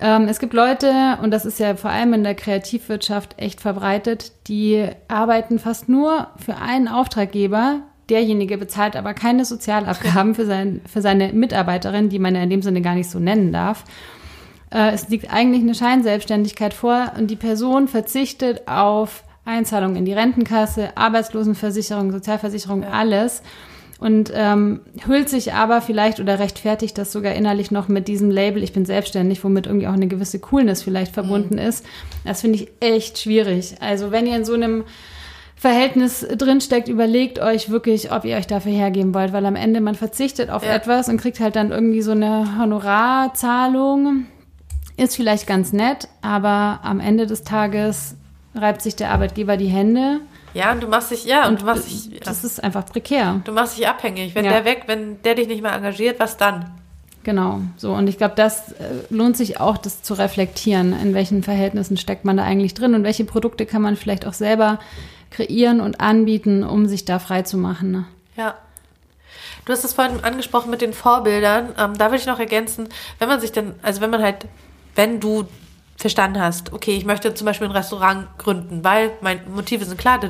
Ähm, es gibt Leute, und das ist ja vor allem in der Kreativwirtschaft echt verbreitet, die arbeiten fast nur für einen Auftraggeber. Derjenige bezahlt aber keine Sozialabgaben für, sein, für seine Mitarbeiterin, die man ja in dem Sinne gar nicht so nennen darf. Äh, es liegt eigentlich eine Scheinselbstständigkeit vor und die Person verzichtet auf Einzahlungen in die Rentenkasse, Arbeitslosenversicherung, Sozialversicherung, alles und ähm, hüllt sich aber vielleicht oder rechtfertigt das sogar innerlich noch mit diesem Label, ich bin selbstständig, womit irgendwie auch eine gewisse Coolness vielleicht verbunden ist. Das finde ich echt schwierig. Also wenn ihr in so einem Verhältnis drinsteckt, überlegt euch wirklich, ob ihr euch dafür hergeben wollt, weil am Ende man verzichtet auf Ja. etwas und kriegt halt dann irgendwie so eine Honorarzahlung. Ist vielleicht ganz nett, aber am Ende des Tages reibt sich der Arbeitgeber die Hände Ja, und du machst dich, ja, und, du machst dich, das ist einfach prekär. du machst dich abhängig. Wenn Ja. der weg, wenn der dich nicht mehr engagiert, was dann? Genau, so. Und ich glaube, das äh, lohnt sich auch, das zu reflektieren. In welchen Verhältnissen steckt man da eigentlich drin und welche Produkte kann man vielleicht auch selber kreieren und anbieten, um sich da frei zu machen. Ne? Ja. Du hast es vorhin angesprochen mit den Vorbildern. Ähm, da würde ich noch ergänzen, wenn man sich dann, also wenn man halt, wenn du verstanden hast, okay, ich möchte zum Beispiel ein Restaurant gründen, weil meine Motive sind klar,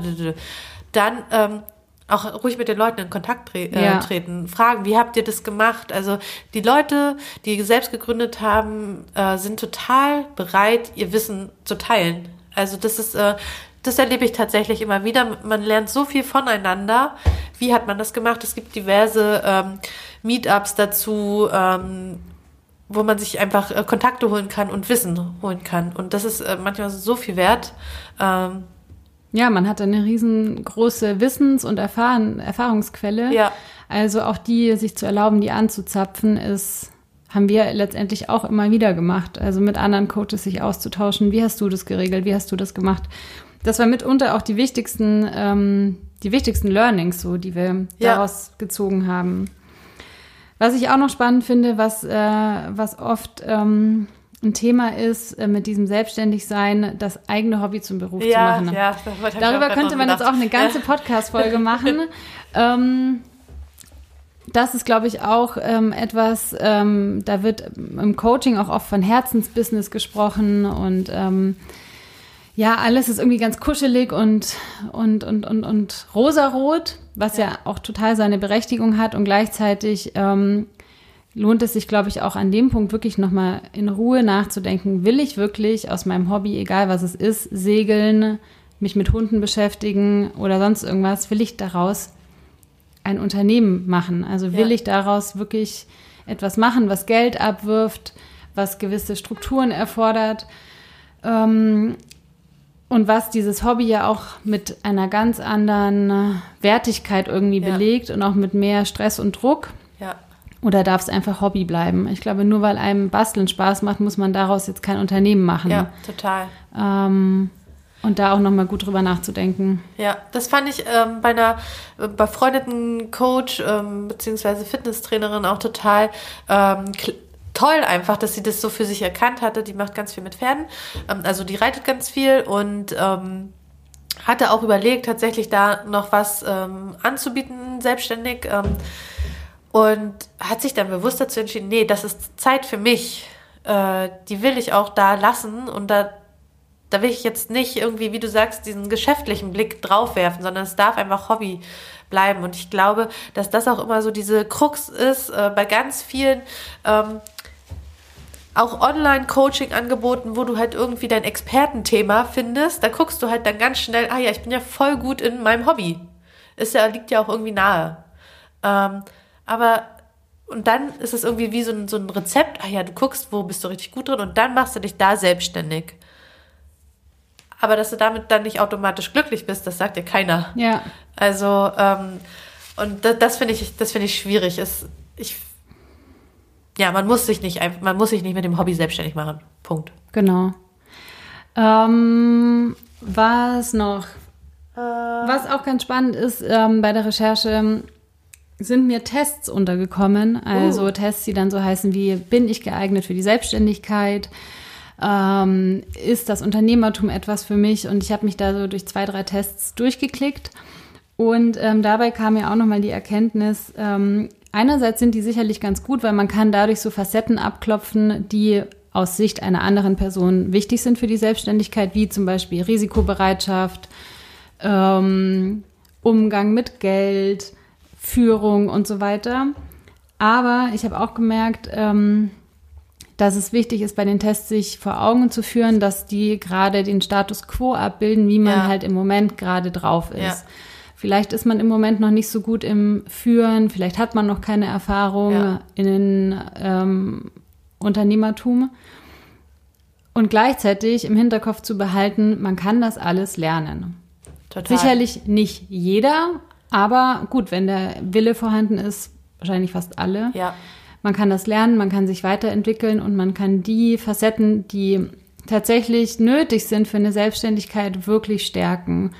dann ähm, auch ruhig mit den Leuten in Kontakt tre äh, Ja. treten, fragen, wie habt ihr das gemacht? Also die Leute, die selbst gegründet haben, äh, sind total bereit, ihr Wissen zu teilen. Also das ist, äh, das erlebe ich tatsächlich immer wieder. Man lernt so viel voneinander. Wie hat man das gemacht? Es gibt diverse ähm, Meetups dazu, ähm, wo man sich einfach äh, Kontakte holen kann und Wissen holen kann. Und das ist äh, manchmal so viel wert. Ähm, Ja, man hat eine riesengroße Wissens- und Erfahren Erfahrungsquelle. Ja. Also auch die, sich zu erlauben, die anzuzapfen, ist, haben wir letztendlich auch immer wieder gemacht. Also mit anderen Coaches sich auszutauschen. Wie hast du das geregelt? Wie hast du das gemacht? Das war mitunter auch die wichtigsten, ähm, die wichtigsten Learnings, so, die wir Ja. daraus gezogen haben. Was ich auch noch spannend finde, was, äh, was oft ähm, ein Thema ist, äh, mit diesem Selbstständigsein, das eigene Hobby zum Beruf zu ja, machen. ja, Darüber könnte man jetzt auch eine ganze Podcast-Folge machen. ähm, das ist, glaube ich, auch ähm, etwas, ähm, da wird im Coaching auch oft von Herzensbusiness gesprochen und ähm, ja, alles ist irgendwie ganz kuschelig und, und, und, und, und rosarot, was ja. auch total seine Berechtigung hat und gleichzeitig ähm, lohnt es sich, glaube ich, auch an dem Punkt wirklich nochmal in Ruhe nachzudenken. Will ich wirklich aus meinem Hobby, egal was es ist, segeln, mich mit Hunden beschäftigen oder sonst irgendwas, will ich daraus ein Unternehmen machen? Also will Ja. ich daraus wirklich etwas machen, was Geld abwirft, was gewisse Strukturen erfordert? Ähm, und was dieses Hobby ja auch mit einer ganz anderen Wertigkeit irgendwie Ja. belegt und auch mit mehr Stress und Druck. Ja. Oder darf es einfach Hobby bleiben? Ich glaube, nur weil einem Basteln Spaß macht, muss man daraus jetzt kein Unternehmen machen. Ja, total. Ähm, Und da auch nochmal gut drüber nachzudenken. Ja, das fand ich ähm, bei einer äh, befreundeten Coach ähm, beziehungsweise Fitnesstrainerin auch total ähm, toll einfach, dass sie das so für sich erkannt hatte. Die macht ganz viel mit Pferden, ähm, also die reitet ganz viel und ähm, hatte auch überlegt, tatsächlich da noch was ähm, anzubieten, selbstständig. Ähm, und hat sich dann bewusst dazu entschieden, nee, das ist Zeit für mich. Äh, die will ich auch da lassen und da, da will ich jetzt nicht irgendwie, wie du sagst, diesen geschäftlichen Blick drauf werfen, sondern es darf einfach Hobby bleiben. Und ich glaube, dass das auch immer so diese Krux ist äh, bei ganz vielen ähm, auch Online-Coaching angeboten, wo du halt irgendwie dein Expertenthema findest. Da guckst du halt dann ganz schnell, ah ja, ich bin ja voll gut in meinem Hobby. Ist ja, liegt ja auch irgendwie nahe. Ähm, aber, und dann ist es irgendwie wie so ein, so ein Rezept, ah ja, du guckst, wo bist du richtig gut drin und dann machst du dich da selbstständig. Aber dass du damit dann nicht automatisch glücklich bist, das sagt dir keiner. Ja. Also, ähm, und das, das finde ich, das finde ich schwierig. Es, ich ja, man muss sich nicht, man muss sich nicht mit dem Hobby selbstständig machen. Punkt. Genau. Ähm, was noch? Äh. Was auch ganz spannend ist ähm, bei der Recherche, sind mir Tests untergekommen. Also uh. Tests, die dann so heißen wie, bin ich geeignet für die Selbstständigkeit? Ähm, ist das Unternehmertum etwas für mich? Und ich habe mich da so durch zwei, drei Tests durchgeklickt. Und ähm, dabei kam mir auch nochmal die Erkenntnis, ähm, Einerseits sind die sicherlich ganz gut, weil man kann dadurch so Facetten abklopfen, die aus Sicht einer anderen Person wichtig sind für die Selbstständigkeit, wie zum Beispiel Risikobereitschaft, ähm, Umgang mit Geld, Führung und so weiter. Aber ich habe auch gemerkt, ähm, dass es wichtig ist, bei den Tests sich vor Augen zu führen, dass die gerade den Status quo abbilden, wie man ja. halt im Moment gerade drauf ist. Ja. Vielleicht ist man im Moment noch nicht so gut im Führen, vielleicht hat man noch keine Erfahrung ja. in ähm, Unternehmertum. Und gleichzeitig im Hinterkopf zu behalten, man kann das alles lernen. Total. Sicherlich nicht jeder, aber gut, wenn der Wille vorhanden ist, wahrscheinlich fast alle. Ja. Man kann das lernen, man kann sich weiterentwickeln und man kann die Facetten, die tatsächlich nötig sind für eine Selbstständigkeit, wirklich stärken.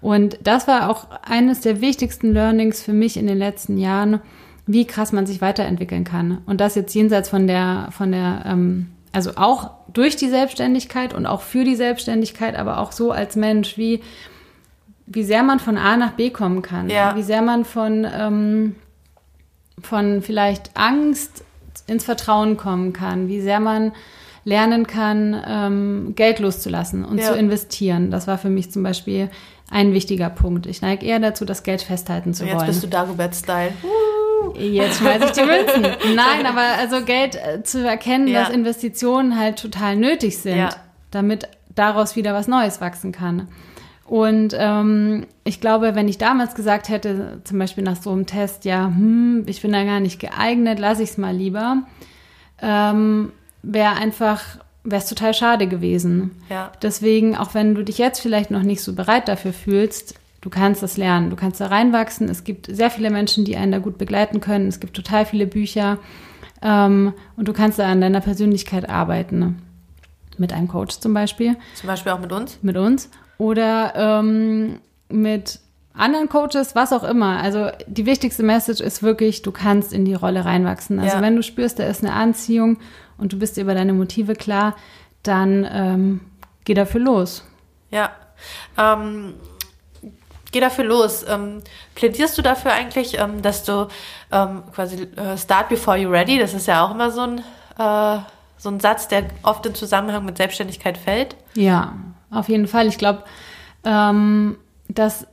Und das war auch eines der wichtigsten Learnings für mich in den letzten Jahren, wie krass man sich weiterentwickeln kann. Und das jetzt jenseits von der, von der, ähm, also auch durch die Selbstständigkeit und auch für die Selbstständigkeit, aber auch so als Mensch, wie, wie sehr man von A nach B kommen kann. Ja. Wie sehr man von, ähm, von vielleicht Angst ins Vertrauen kommen kann. Wie sehr man lernen kann, ähm, Geld loszulassen und ja. zu investieren. Das war für mich zum Beispiel ein wichtiger Punkt. Ich neige eher dazu, das Geld festhalten zu Jetzt wollen. Jetzt bist du Dagobert-Style. Jetzt schmeiße ich die Münzen. Nein, aber also Geld äh, zu erkennen, ja. dass Investitionen halt total nötig sind, ja. damit daraus wieder was Neues wachsen kann. Und ähm, ich glaube, wenn ich damals gesagt hätte, zum Beispiel nach so einem Test, ja, hm, ich bin da gar nicht geeignet, lasse ich es mal lieber, ähm, wäre einfach wäre es total schade gewesen. Ja. Deswegen, auch wenn du dich jetzt vielleicht noch nicht so bereit dafür fühlst, du kannst das lernen, du kannst da reinwachsen. Es gibt sehr viele Menschen, die einen da gut begleiten können. Es gibt total viele Bücher ähm, und du kannst da an deiner Persönlichkeit arbeiten. Ne? Mit einem Coach zum Beispiel. Zum Beispiel auch mit uns? Mit uns. Oder ähm, mit anderen Coaches, was auch immer. Also die wichtigste Message ist wirklich, du kannst in die Rolle reinwachsen. Also ja. wenn du spürst, da ist eine Anziehung und du bist dir über deine Motive klar, dann ähm, geh dafür los. Ja. Ähm, geh dafür los. Ähm, plädierst du dafür eigentlich, ähm, dass du ähm, quasi äh, start before you're ready, das ist ja auch immer so ein, äh, so ein Satz, der oft im Zusammenhang mit Selbstständigkeit fällt? Ja, auf jeden Fall. Ich glaube, ähm, das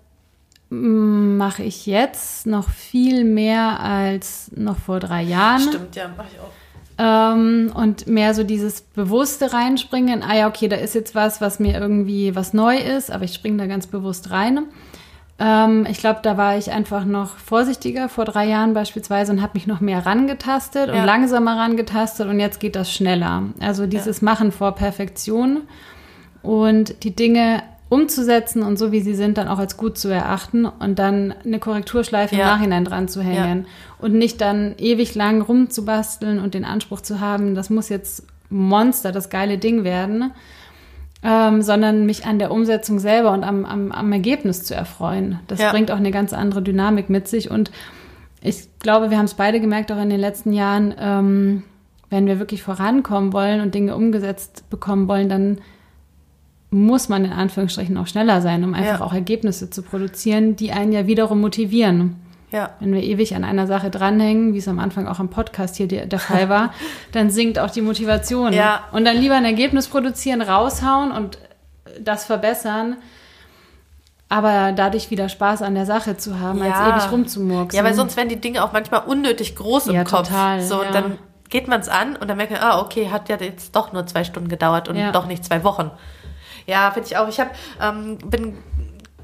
mache ich jetzt noch viel mehr als noch vor drei Jahren. Stimmt, ja, mache ich auch. Ähm, und mehr so dieses bewusste reinspringen. Ah ja, okay, da ist jetzt was, was mir irgendwie was neu ist, aber ich springe da ganz bewusst rein. Ähm, ich glaube, da war ich einfach noch vorsichtiger vor drei Jahren beispielsweise und habe mich noch mehr rangetastet ja. und langsamer rangetastet und jetzt geht das schneller. Also dieses ja. Machen vor Perfektion und die Dinge umzusetzen und so wie sie sind, dann auch als gut zu erachten und dann eine Korrekturschleife ja. im Nachhinein dran zu hängen ja. und nicht dann ewig lang rumzubasteln und den Anspruch zu haben, das muss jetzt Monster, das geile Ding werden. ähm, sondern mich an der Umsetzung selber und am, am, am Ergebnis zu erfreuen. Das Ja. bringt auch eine ganz andere Dynamik mit sich. Und ich glaube, wir haben es beide gemerkt, auch in den letzten Jahren, ähm, wenn wir wirklich vorankommen wollen und Dinge umgesetzt bekommen wollen, dann muss man in Anführungsstrichen auch schneller sein, um einfach Ja. auch Ergebnisse zu produzieren, die einen ja wiederum motivieren. Ja. Wenn wir ewig an einer Sache dranhängen, wie es am Anfang auch im Podcast hier der, der Fall war, dann sinkt auch die Motivation. Ja. Und dann lieber ein Ergebnis produzieren, raushauen und das verbessern, aber dadurch wieder Spaß an der Sache zu haben, Ja. als ewig rumzumurksen. Ja, weil sonst werden die Dinge auch manchmal unnötig groß im Ja, Kopf. total, so, ja. und dann geht man es an und dann merkt man, ah, okay, hat ja jetzt doch nur zwei Stunden gedauert und Ja. doch nicht zwei Wochen. Ja, finde ich auch. Ich hab, ähm, bin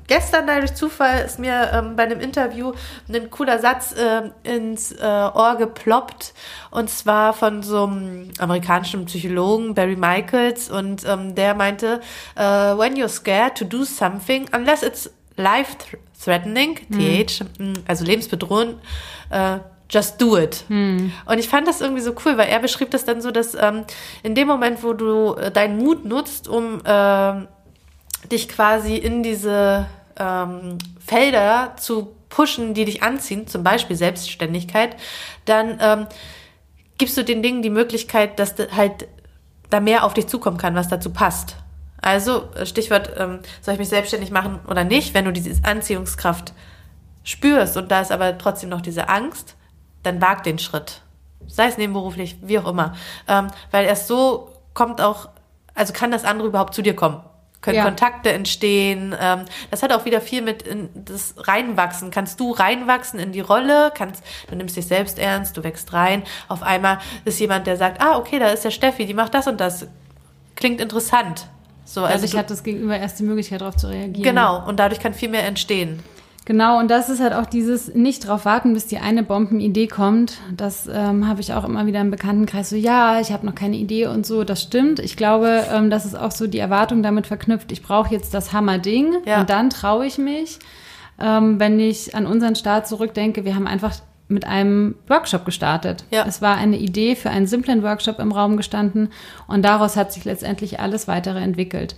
gestern da durch Zufall ist mir ähm, bei einem Interview ein cooler Satz ähm, ins äh, Ohr geploppt. Und zwar von so einem amerikanischen Psychologen Barry Michaels. Und ähm, der meinte, äh, when you're scared to do something, unless it's life th threatening, th, mm, also lebensbedrohend, äh, just do it. Und ich fand das irgendwie so cool, weil er beschrieb das dann so, dass ähm, in dem Moment, wo du äh, deinen Mut nutzt, um ähm, dich quasi in diese ähm, Felder zu pushen, die dich anziehen, zum Beispiel Selbstständigkeit, dann ähm, gibst du den Dingen die Möglichkeit, dass da halt da mehr auf dich zukommen kann, was dazu passt. Also äh, Stichwort, ähm, soll ich mich selbstständig machen oder nicht? Wenn du diese Anziehungskraft spürst und da ist aber trotzdem noch diese Angst, dann wag den Schritt. Sei es nebenberuflich, wie auch immer. Ähm, weil erst so kommt auch, also kann das andere überhaupt zu dir kommen. Können Ja. Kontakte entstehen. Ähm, das hat auch wieder viel mit in das Reinwachsen. Kannst du reinwachsen in die Rolle? Kannst, du nimmst dich selbst ernst, du wächst rein. Auf einmal ist jemand, der sagt, ah, okay, da ist der Steffi, die macht das und das. Klingt interessant. So, also Dadurch du, hat das Gegenüber erst die Möglichkeit, darauf zu reagieren. genau. Und dadurch kann viel mehr entstehen. Genau, und das ist halt auch dieses nicht drauf warten, bis die eine Bombenidee kommt. Das ähm, habe ich auch immer wieder im Bekanntenkreis so, ja, ich habe noch keine Idee und so. Das stimmt. Ich glaube, ähm, das ist auch so die Erwartung damit verknüpft, ich brauche jetzt das Hammerding Ja. und dann traue ich mich. Ähm, wenn ich an unseren Start zurückdenke, wir haben einfach mit einem Workshop gestartet. Ja. Es war eine Idee für einen simplen Workshop im Raum gestanden und daraus hat sich letztendlich alles weitere entwickelt.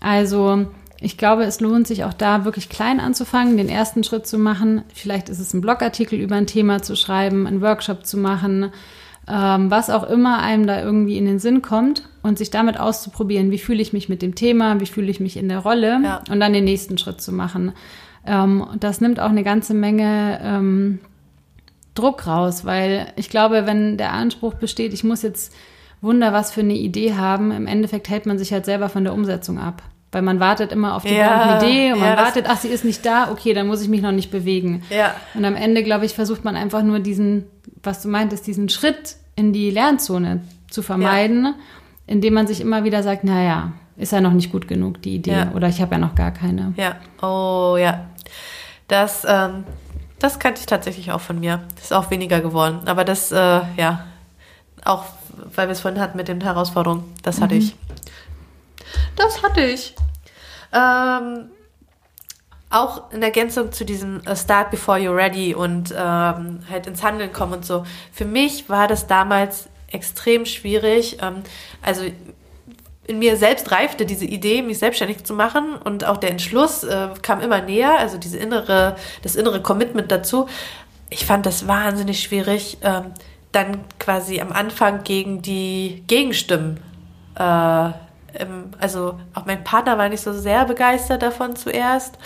Also ich glaube, es lohnt sich auch da wirklich klein anzufangen, den ersten Schritt zu machen. Vielleicht ist es ein Blogartikel über ein Thema zu schreiben, einen Workshop zu machen, ähm, was auch immer einem da irgendwie in den Sinn kommt und sich damit auszuprobieren, wie fühle ich mich mit dem Thema, wie fühle ich mich in der Rolle Ja. und dann den nächsten Schritt zu machen. Ähm, das nimmt auch eine ganze Menge ähm, Druck raus, weil ich glaube, wenn der Anspruch besteht, ich muss jetzt Wunder was für eine Idee haben, im Endeffekt hält man sich halt selber von der Umsetzung ab. Weil man wartet immer auf die Ja, Idee und man ja, wartet, ach, sie ist nicht da, okay, dann muss ich mich noch nicht bewegen. Ja. Und am Ende, glaube ich, versucht man einfach nur diesen, was du meintest, diesen Schritt in die Lernzone zu vermeiden, indem man sich immer wieder sagt, naja, ist ja noch nicht gut genug, die Idee. Ja. Oder ich habe ja noch gar keine. Ja, oh ja. Das, ähm, das kannte ich tatsächlich auch von mir. Das ist auch weniger geworden. Aber das, äh, ja, auch weil wir es vorhin hatten mit den Herausforderungen, das hatte ich. Das hatte ich. Ähm, auch in Ergänzung zu diesem äh, Start before you're ready und ähm, halt ins Handeln kommen und so. Für mich war das damals extrem schwierig. Ähm, also in mir selbst reifte diese Idee, mich selbstständig zu machen und auch der Entschluss äh, kam immer näher, also diese innere, das innere Commitment dazu. Ich fand das wahnsinnig schwierig, ähm, dann quasi am Anfang gegen die Gegenstimmen. Äh, im, also auch mein Partner war nicht so sehr begeistert davon zuerst.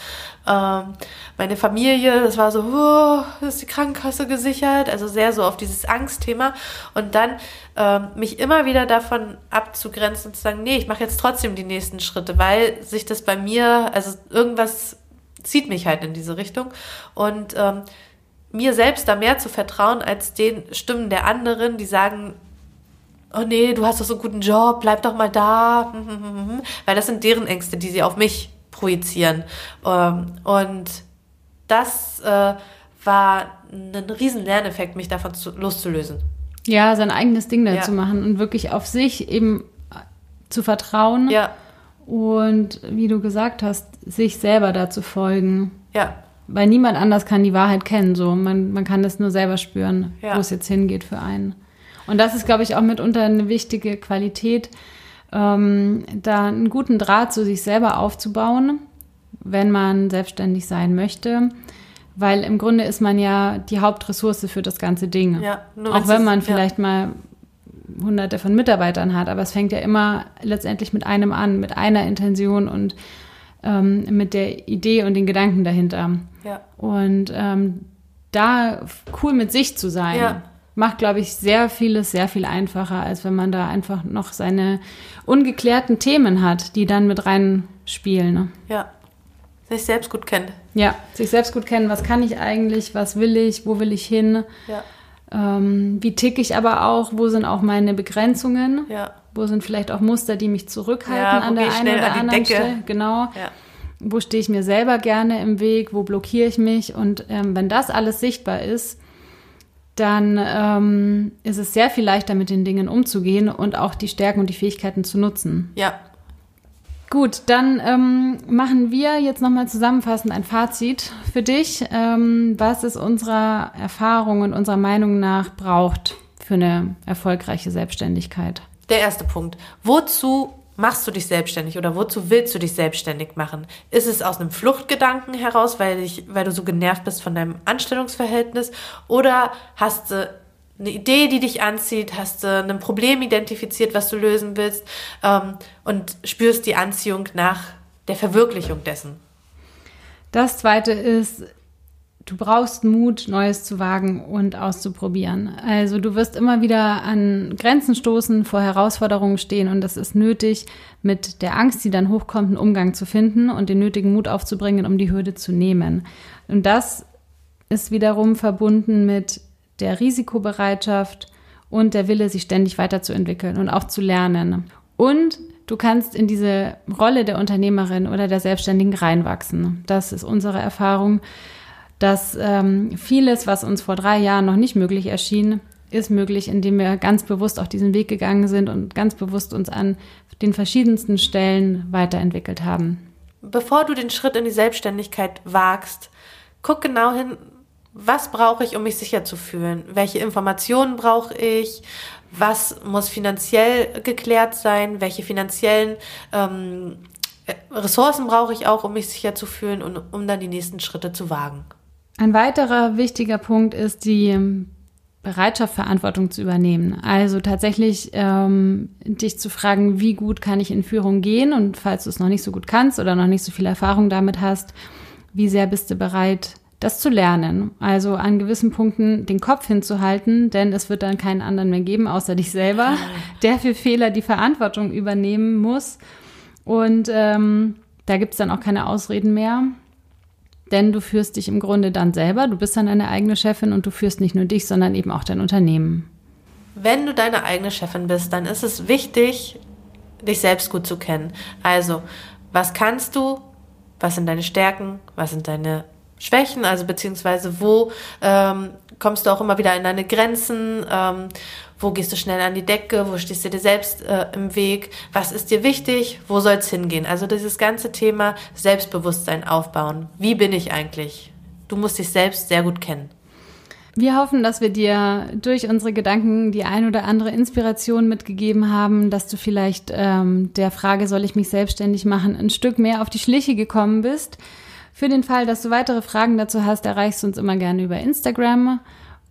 Ähm, meine Familie, das war so, oh, ist die Krankenkasse gesichert, also sehr so auf dieses Angstthema. Und dann ähm, mich immer wieder davon abzugrenzen und zu sagen, nee, ich mache jetzt trotzdem die nächsten Schritte, weil sich das bei mir, also irgendwas zieht mich halt in diese Richtung. Und ähm, mir selbst da mehr zu vertrauen als den Stimmen der anderen, die sagen, oh nee, du hast doch so einen guten Job, bleib doch mal da. Weil das sind deren Ängste, die sie auf mich projizieren. Ähm, Und das äh, war ein riesen Lerneffekt, mich davon zu, loszulösen. Ja, sein eigenes Ding da Ja. zu machen und wirklich auf sich eben zu vertrauen Ja, und, wie du gesagt hast, sich selber da zu folgen. ja, Weil niemand anders kann die Wahrheit kennen, so. Man, man kann das nur selber spüren, Ja. wo es jetzt hingeht für einen. Und das ist, glaube ich, auch mitunter eine wichtige Qualität, ähm, da einen guten Draht zu sich selber aufzubauen, wenn man selbstständig sein möchte. Weil im Grunde ist man ja die Hauptressource für das ganze Ding. Ja, nur Auch wenn man ja. vielleicht mal hunderte von Mitarbeitern hat, aber es fängt ja immer letztendlich mit einem an, mit einer Intention und ähm, mit der Idee und den Gedanken dahinter. Ja. Und ähm, da cool mit sich zu sein, Ja. Macht, glaube ich, sehr vieles sehr viel einfacher, als wenn man da einfach noch seine ungeklärten Themen hat, die dann mit reinspielen. Ne? Ja. Sich selbst gut kennt. Ja, sich selbst gut kennen, was kann ich eigentlich, was will ich, wo will ich hin, Ja. ähm, wie tick ich aber auch, wo sind auch meine Begrenzungen, Ja. wo sind vielleicht auch Muster, die mich zurückhalten Ja, an der einen oder an anderen Decke? Stelle. Genau. Ja. Wo stehe ich mir selber gerne im Weg, wo blockiere ich mich und ähm, wenn das alles sichtbar ist, dann ähm, ist es sehr viel leichter, mit den Dingen umzugehen und auch die Stärken und die Fähigkeiten zu nutzen. Ja. Gut, dann ähm, machen wir jetzt nochmal zusammenfassend ein Fazit für dich, ähm, was es unserer Erfahrung und unserer Meinung nach braucht für eine erfolgreiche Selbstständigkeit. Der erste Punkt. Wozu machst du dich selbstständig oder wozu willst du dich selbstständig machen? Ist es aus einem Fluchtgedanken heraus, weil, dich, weil du so genervt bist von deinem Anstellungsverhältnis? Oder hast du eine Idee, die dich anzieht? Hast du ein Problem identifiziert, was du lösen willst? Ähm, und spürst die Anziehung nach der Verwirklichung dessen? Das zweite ist, du brauchst Mut, Neues zu wagen und auszuprobieren. Also du wirst immer wieder an Grenzen stoßen, vor Herausforderungen stehen und es ist nötig, mit der Angst, die dann hochkommt, einen Umgang zu finden und den nötigen Mut aufzubringen, um die Hürde zu nehmen. Und das ist wiederum verbunden mit der Risikobereitschaft und der Wille, sich ständig weiterzuentwickeln und auch zu lernen. Und du kannst in diese Rolle der Unternehmerin oder der Selbstständigen reinwachsen. Das ist unsere Erfahrung, dass ähm, vieles, was uns vor drei Jahren noch nicht möglich erschien, ist möglich, indem wir ganz bewusst auf diesen Weg gegangen sind und ganz bewusst uns an den verschiedensten Stellen weiterentwickelt haben. bevor du den Schritt in die Selbstständigkeit wagst, guck genau hin, was brauche ich, um mich sicher zu fühlen? Welche Informationen brauche ich? Was muss finanziell geklärt sein? Welche finanziellen ähm, Ressourcen brauche ich auch, um mich sicher zu fühlen und um dann die nächsten Schritte zu wagen? Ein weiterer wichtiger Punkt ist die Bereitschaft, Verantwortung zu übernehmen. Also tatsächlich ähm, dich zu fragen, wie gut kann ich in Führung gehen und falls du es noch nicht so gut kannst oder noch nicht so viel Erfahrung damit hast, wie sehr bist du bereit, das zu lernen. Also an gewissen Punkten den Kopf hinzuhalten, denn es wird dann keinen anderen mehr geben, außer dich selber, der für Fehler die Verantwortung übernehmen muss. Und ähm, da gibt's dann auch keine Ausreden mehr. Denn du führst dich im Grunde dann selber, du bist dann deine eigene Chefin und du führst nicht nur dich, sondern eben auch dein Unternehmen. Wenn du deine eigene Chefin bist, dann ist es wichtig, dich selbst gut zu kennen. Also, was kannst du? Was sind deine Stärken? Was sind deine Schwächen? Also, beziehungsweise, wo ähm, kommst du auch immer wieder in deine Grenzen? Ähm, wo gehst du schnell an die Decke? Wo stehst du dir selbst äh, im Weg? Was ist dir wichtig? Wo soll es hingehen? Also, dieses ganze Thema Selbstbewusstsein aufbauen. Wie bin ich eigentlich? Du musst dich selbst sehr gut kennen. Wir hoffen, dass wir dir durch unsere Gedanken die ein oder andere Inspiration mitgegeben haben, dass du vielleicht ähm, der Frage, soll ich mich selbstständig machen, ein Stück mehr auf die Schliche gekommen bist. Für den Fall, dass du weitere Fragen dazu hast, erreichst du uns immer gerne über Instagram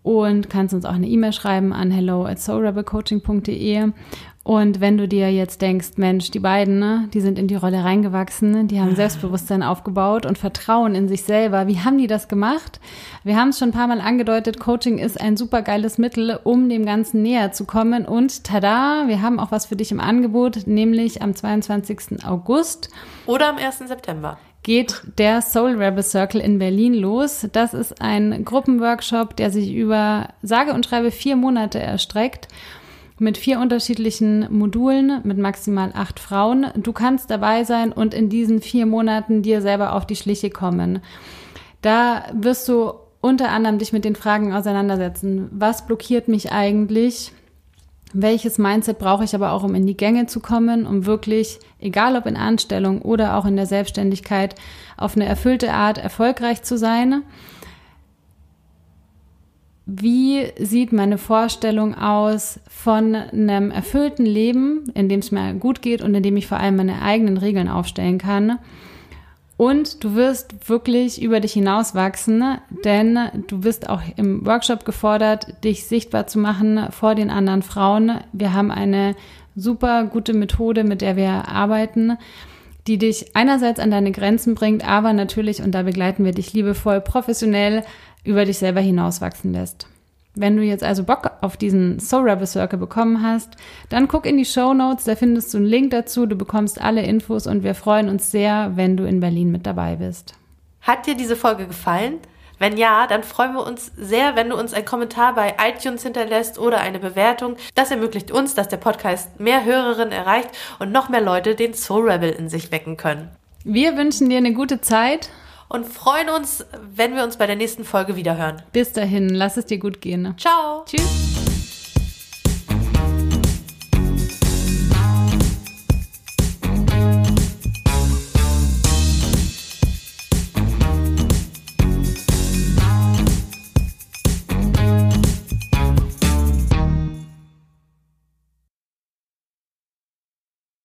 und kannst uns auch eine E-Mail schreiben an hello at soulrebelcoaching.de. Und wenn du dir jetzt denkst, Mensch, die beiden, ne, die sind in die Rolle reingewachsen, die haben Selbstbewusstsein aufgebaut und Vertrauen in sich selber. Wie haben die das gemacht? Wir haben es schon ein paar Mal angedeutet, Coaching ist ein super geiles Mittel, um dem Ganzen näher zu kommen. Und tada, wir haben auch was für dich im Angebot, nämlich am 22. August Oder am 1. September. Geht der Soul Rebel Circle in Berlin los. Das ist ein Gruppenworkshop, der sich über sage und schreibe vier Monate erstreckt mit vier unterschiedlichen Modulen mit maximal acht Frauen. Du kannst dabei sein und in diesen vier Monaten dir selber auf die Schliche kommen. Da wirst du unter anderem dich mit den Fragen auseinandersetzen. Was blockiert mich eigentlich? Welches Mindset brauche ich aber auch, um in die Gänge zu kommen, um wirklich, egal ob in Anstellung oder auch in der Selbstständigkeit, auf eine erfüllte Art erfolgreich zu sein? wie sieht meine Vorstellung aus von einem erfüllten Leben, in dem es mir gut geht und in dem ich vor allem meine eigenen Regeln aufstellen kann. Und du wirst wirklich über dich hinauswachsen, denn du bist auch im Workshop gefordert, dich sichtbar zu machen vor den anderen Frauen. Wir haben eine super gute Methode, mit der wir arbeiten, die dich einerseits an deine Grenzen bringt, aber natürlich, und da begleiten wir dich liebevoll, professionell über dich selber hinauswachsen lässt. Wenn du jetzt also Bock auf diesen Soul Rebel Circle bekommen hast, dann guck in die Show Notes, da findest du einen Link dazu, du bekommst alle Infos und wir freuen uns sehr, wenn du in Berlin mit dabei bist. Hat dir diese Folge gefallen? Wenn ja, dann freuen wir uns sehr, wenn du uns einen Kommentar bei iTunes hinterlässt oder eine Bewertung. Das ermöglicht uns, dass der Podcast mehr Hörerinnen erreicht und noch mehr Leute den Soul Rebel in sich wecken können. Wir wünschen dir eine gute Zeit und freuen uns, wenn wir uns bei der nächsten Folge wieder hören. Bis dahin, lass es dir gut gehen. Ciao. Tschüss.